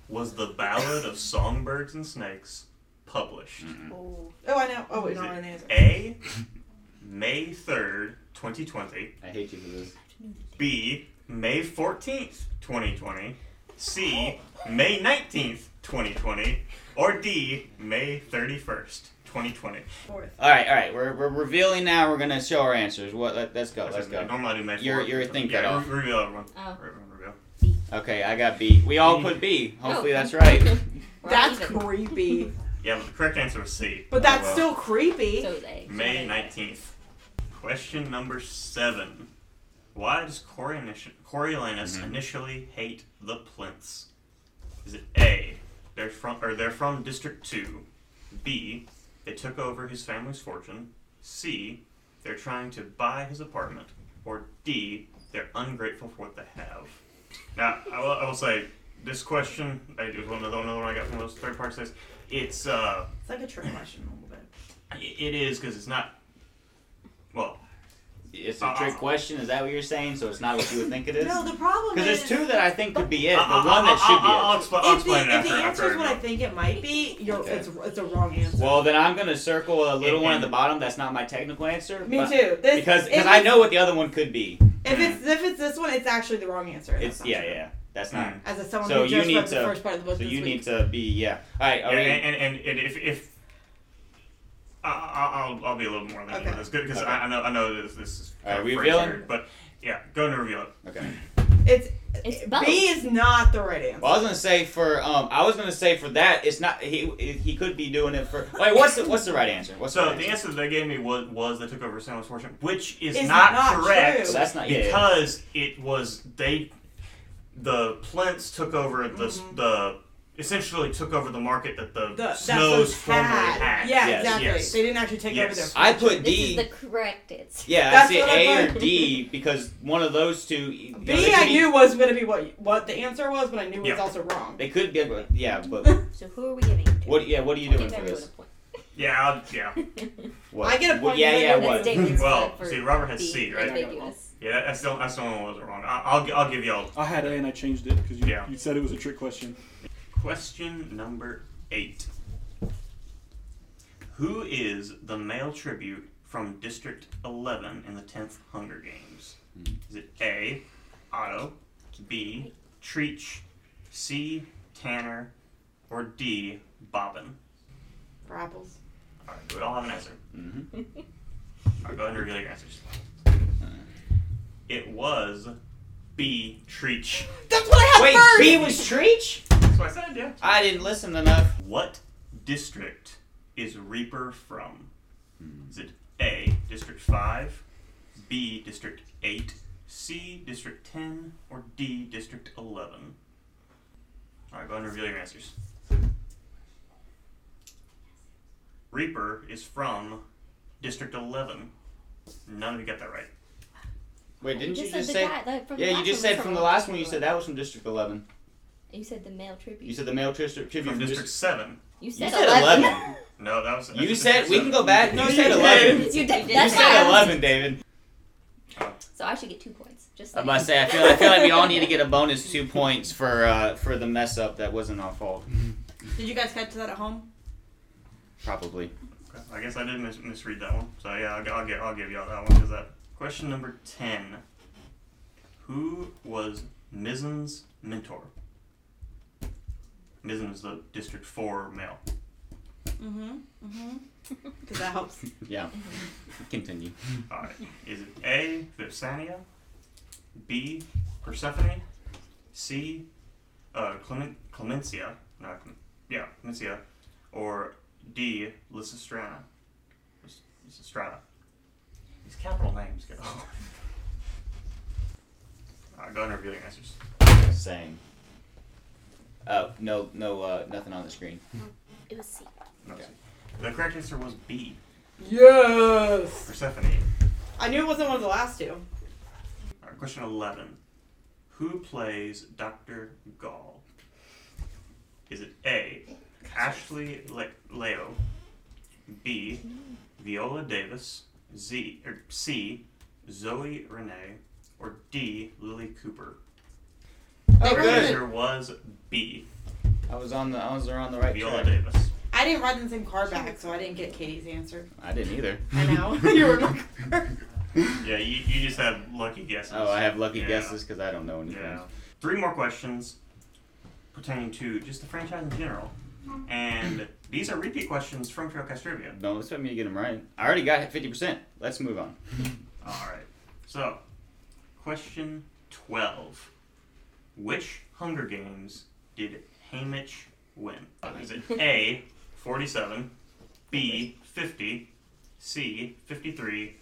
was the Ballad of Songbirds and Snakes published? oh, Oh, I know. Oh wait, Is no, it I know the answer. A, May 3rd, 2020. I hate you for this. B, May 14th, 2020. C, May 19th, 2020. Or D, May 31st, 2020. Fourth. Alright, alright. We're, we're revealing now. We're gonna show our answers. What? Let, let's go. Let's go. Normally I do May 4th. You're- you're think yeah, that off. re- reveal everyone. Oh. Re- reveal. Okay, I got B. We all put B. Hopefully Oh. that's right. we're That's even. creepy. Yeah, but the correct answer was C. But that's Oh, well. still creepy. So they. May 19th. Question number seven. Why does Coriolanus, Coriolanus Mhm. initially hate the Plinths? Is it A, they're from or they're from District Two, B, they took over his family's fortune, C, they're trying to buy his apartment, or D, they're ungrateful for what they have. Now, I will, I will say this question, I do one another one I got from those third party says, it's uh, It's like a trick question a little bit. it is because it's not. Well, It's a trick question. Is that what you're saying? So it's not what you would think it is? No, the problem Because there's two that I think could be it. The I- I- one that I- should be I'll, I'll, it. expl- I'll if the, explain it if the answer after is what I think it might be, you're Okay. it's it's a wrong answer. Well, then I'm gonna circle a little And- one at the bottom. That's not my technical answer. Me too. This, Because because I know what the other one could be. if it's if it's this one, it's actually the wrong answer. It's yeah true. yeah. That's not. Mm. As a someone So who you just need read to- the first part of the book So this you week. need to be yeah. All right. Yeah, and, and, and if if I, I- I'll I'll be a little more lenient Okay. with this because Okay. I, I know I know this this is All right, kind of revealing? phrased weird, but yeah, go and reveal it. okay. It's, It's B is not the right answer. Well, I was gonna say for um, I was gonna say for that it's not he he could be doing it for. Wait, what's the what's the right answer? What's So the, the right answer that they gave me was was they took over Samuel's fortune, which is Is not, not correct true. So that's not yeah. yeah. because it was they the Plinths took over the Mhm. the essentially took over the market that the, The, that Snows those formerly had. had. Yeah, Yes, exactly. yes. They didn't actually take over Yes. their. I put This D. is the correct answer. yeah, I That's say what I A or put. D because one of those two. you know, they B could I be- knew was going to be what what the answer was, but I knew it was Yeah. also wrong. They could be, but yeah, but So who are we giving it to? what? Yeah, what are you I'll doing give for everyone this? Yeah, I'll, yeah. What? I get a What- point Yeah, because I yeah. know What? That's David's Well, vote for see, Robert has C, right? Ambiguous. Yeah, that's the that's the only one that was wrong. I- I'll gi- I'll give y'all I had A and I changed it because you, Yeah. you said it was a trick question. Question number eight. Who is the male tribute from District 11 in the 10th Hunger Games? Is it A, Otto, B, Treach, C, Tanner, or D, Bobbin? For apples. All right, we all have an answer? Mm-hmm. All right, go ahead and reveal your answers. It was B, Treach. That's what I had Wait, first. B was Treach? That's what I said, yeah. I didn't listen enough. What district is Reaper from? Hmm. Is it A, District 5, B, District 8, C, District 10, or D, District 11? Alright, go ahead and reveal your answers. Reaper is from District 11. None of you got that right. Wait, didn't you, You just say? guy- the- from the yeah, you last just one said from the last one. You District said that was from District 11. You said the male tribute. You said the male tribute tribute From from District 7. You You said, said 11. No, that was. You said District we can go back. No, you you said did. 11. You did. You That's said was- 11, David. So I should get two points. Just I'm saying. about to say I feel I feel like we all need to get a bonus two points for uh, for the mess up that wasn't our fault. Did you guys catch that at home? Probably. Okay, I guess I did mis- misread that one. So yeah, I'll, I'll, get, I'll give y'all that one because that. Question number 10. Who was Mizzen's mentor? Mizen is the District 4 male. Mm-hmm. Mm-hmm. Because that helps. Yeah. Continue. Alright. Is it A, Vipsania? B, Persephone? C, uh, Clement, Clemensia? No, Clem- yeah, Clemensia. Or D, Lysistrata? Lys- Lysistrata. These capital names go. Alright, go ahead and reveal your answers. Same. Oh no no uh, nothing on the screen. It was C. No, Okay. The correct answer was B, Yes. Persephone. I knew it wasn't one of the last two. Alright, question 11. Who plays Dr. Gaul? Is it A, Ashley Le- Liao, B, Viola Davis, Z, or C, Zoe Renee, or D, Lily Cooper? Oh, The good. answer was B, I was on the I was on the right Viola track. Davis. I didn't write in the same car back, so I didn't get Katie's answer. I didn't either. I know. you were like, Yeah, you, you just have lucky guesses. Oh, I have lucky Yeah. guesses because I don't know anything. Yeah. Three more questions pertaining to just the franchise in general. And these are repeat questions from Trailcast Trivia. Don't expect me to get them right. I already got fifty percent. Let's move on. Alright. So, question 12. Which Hunger Games did Haymitch win? Is it A, 47, B, 50, C, 53,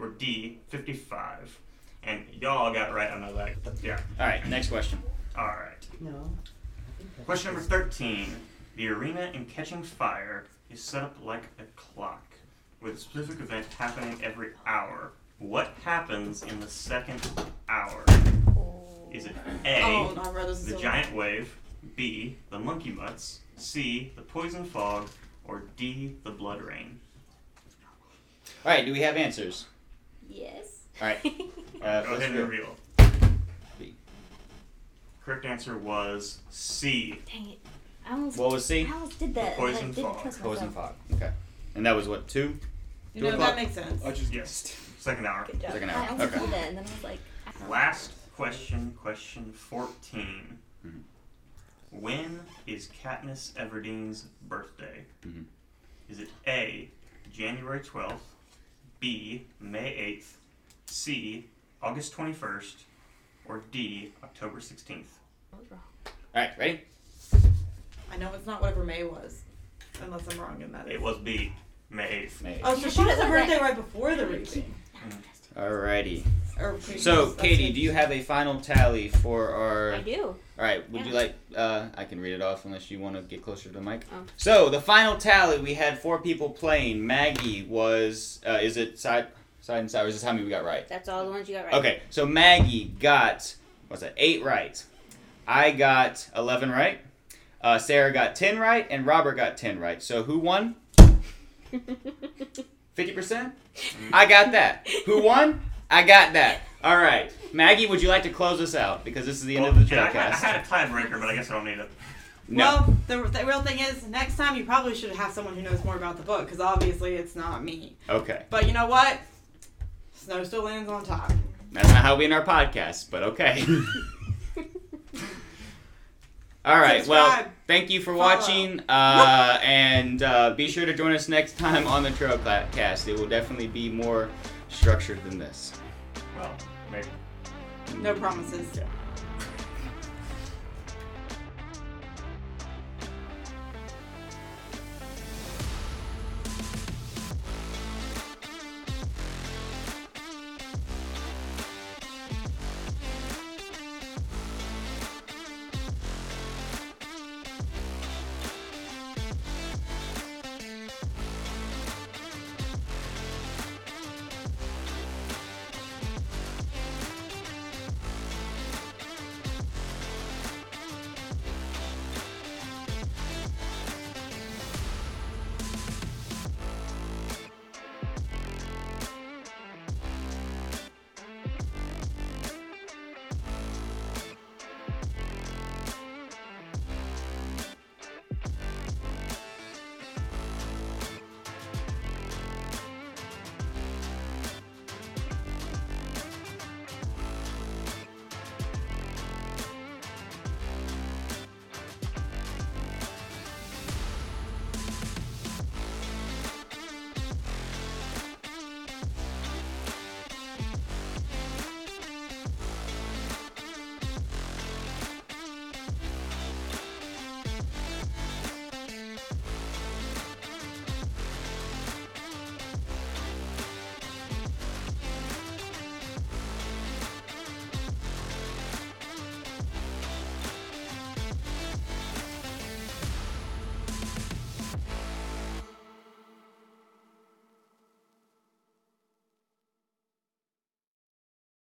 or D, 55? And y'all got it right, on know that. Yeah. All right, next question. Alright. no. Question number 13. The arena in Catching Fire is set up like a clock, with a specific event happening every hour. What happens in the second hour? Is it A, Oh, no, I read this. the so- giant wave, B, the monkey mutts, C, the poison fog, or D, the blood rain? All right, do we have answers? Yes. All right. Uh, Go let's ahead and go. reveal. B. Correct answer was C. Dang it. I almost, What was C? I almost did that. and I Poison didn't fog. trust Poison myself. fog. Okay. And that was what two? You Two know, o'clock. that makes sense. I just Yes. Second hour. Good job. Second I hour. almost Okay. did that, and then I was like, I- Last question, question 14. Mhm. When is Katniss Everdeen's birthday? Mhm. Is it A, January 12th, B, May 8th, C, August 21st, or D, October 16th? I was wrong. All right, ready? I know it's not whatever May was, unless I'm wrong in that. It was B, May 8th. May. Oh, so she thought has a birthday right before the reaping. Alrighty. Or previous, So, that's Katie, good. do you have a final tally for our? I do. All right. Would you Yeah. like? Uh, I can read it off unless you want to get closer to the mic. Oh. So the final tally, we had four people playing. Maggie was. Uh, is it side side and side? Or is this how many we got right? That's all the ones you got right. Okay. So Maggie got what's that? Eight right. I got eleven right. Uh, Sarah got ten right, and Robert got ten right. So who won? Fifty percent. I got that. Who won? I got that. All right. Maggie, would you like to close us out because this is the end Well, of the yeah, I, trailcast? I had a tiebreaker, but I guess I don't need it. no. Well, the, the real thing is, next time you probably should have someone who knows more about the book, because obviously it's not me. Okay. But you know what? Snow still lands on top. That's not how we end our podcast, but okay. All right. Well, thank you for Follow. watching, uh, and uh, be sure to join us next time on the Trailcast. It will definitely be more structured than this. Well, maybe. No promises. Yeah.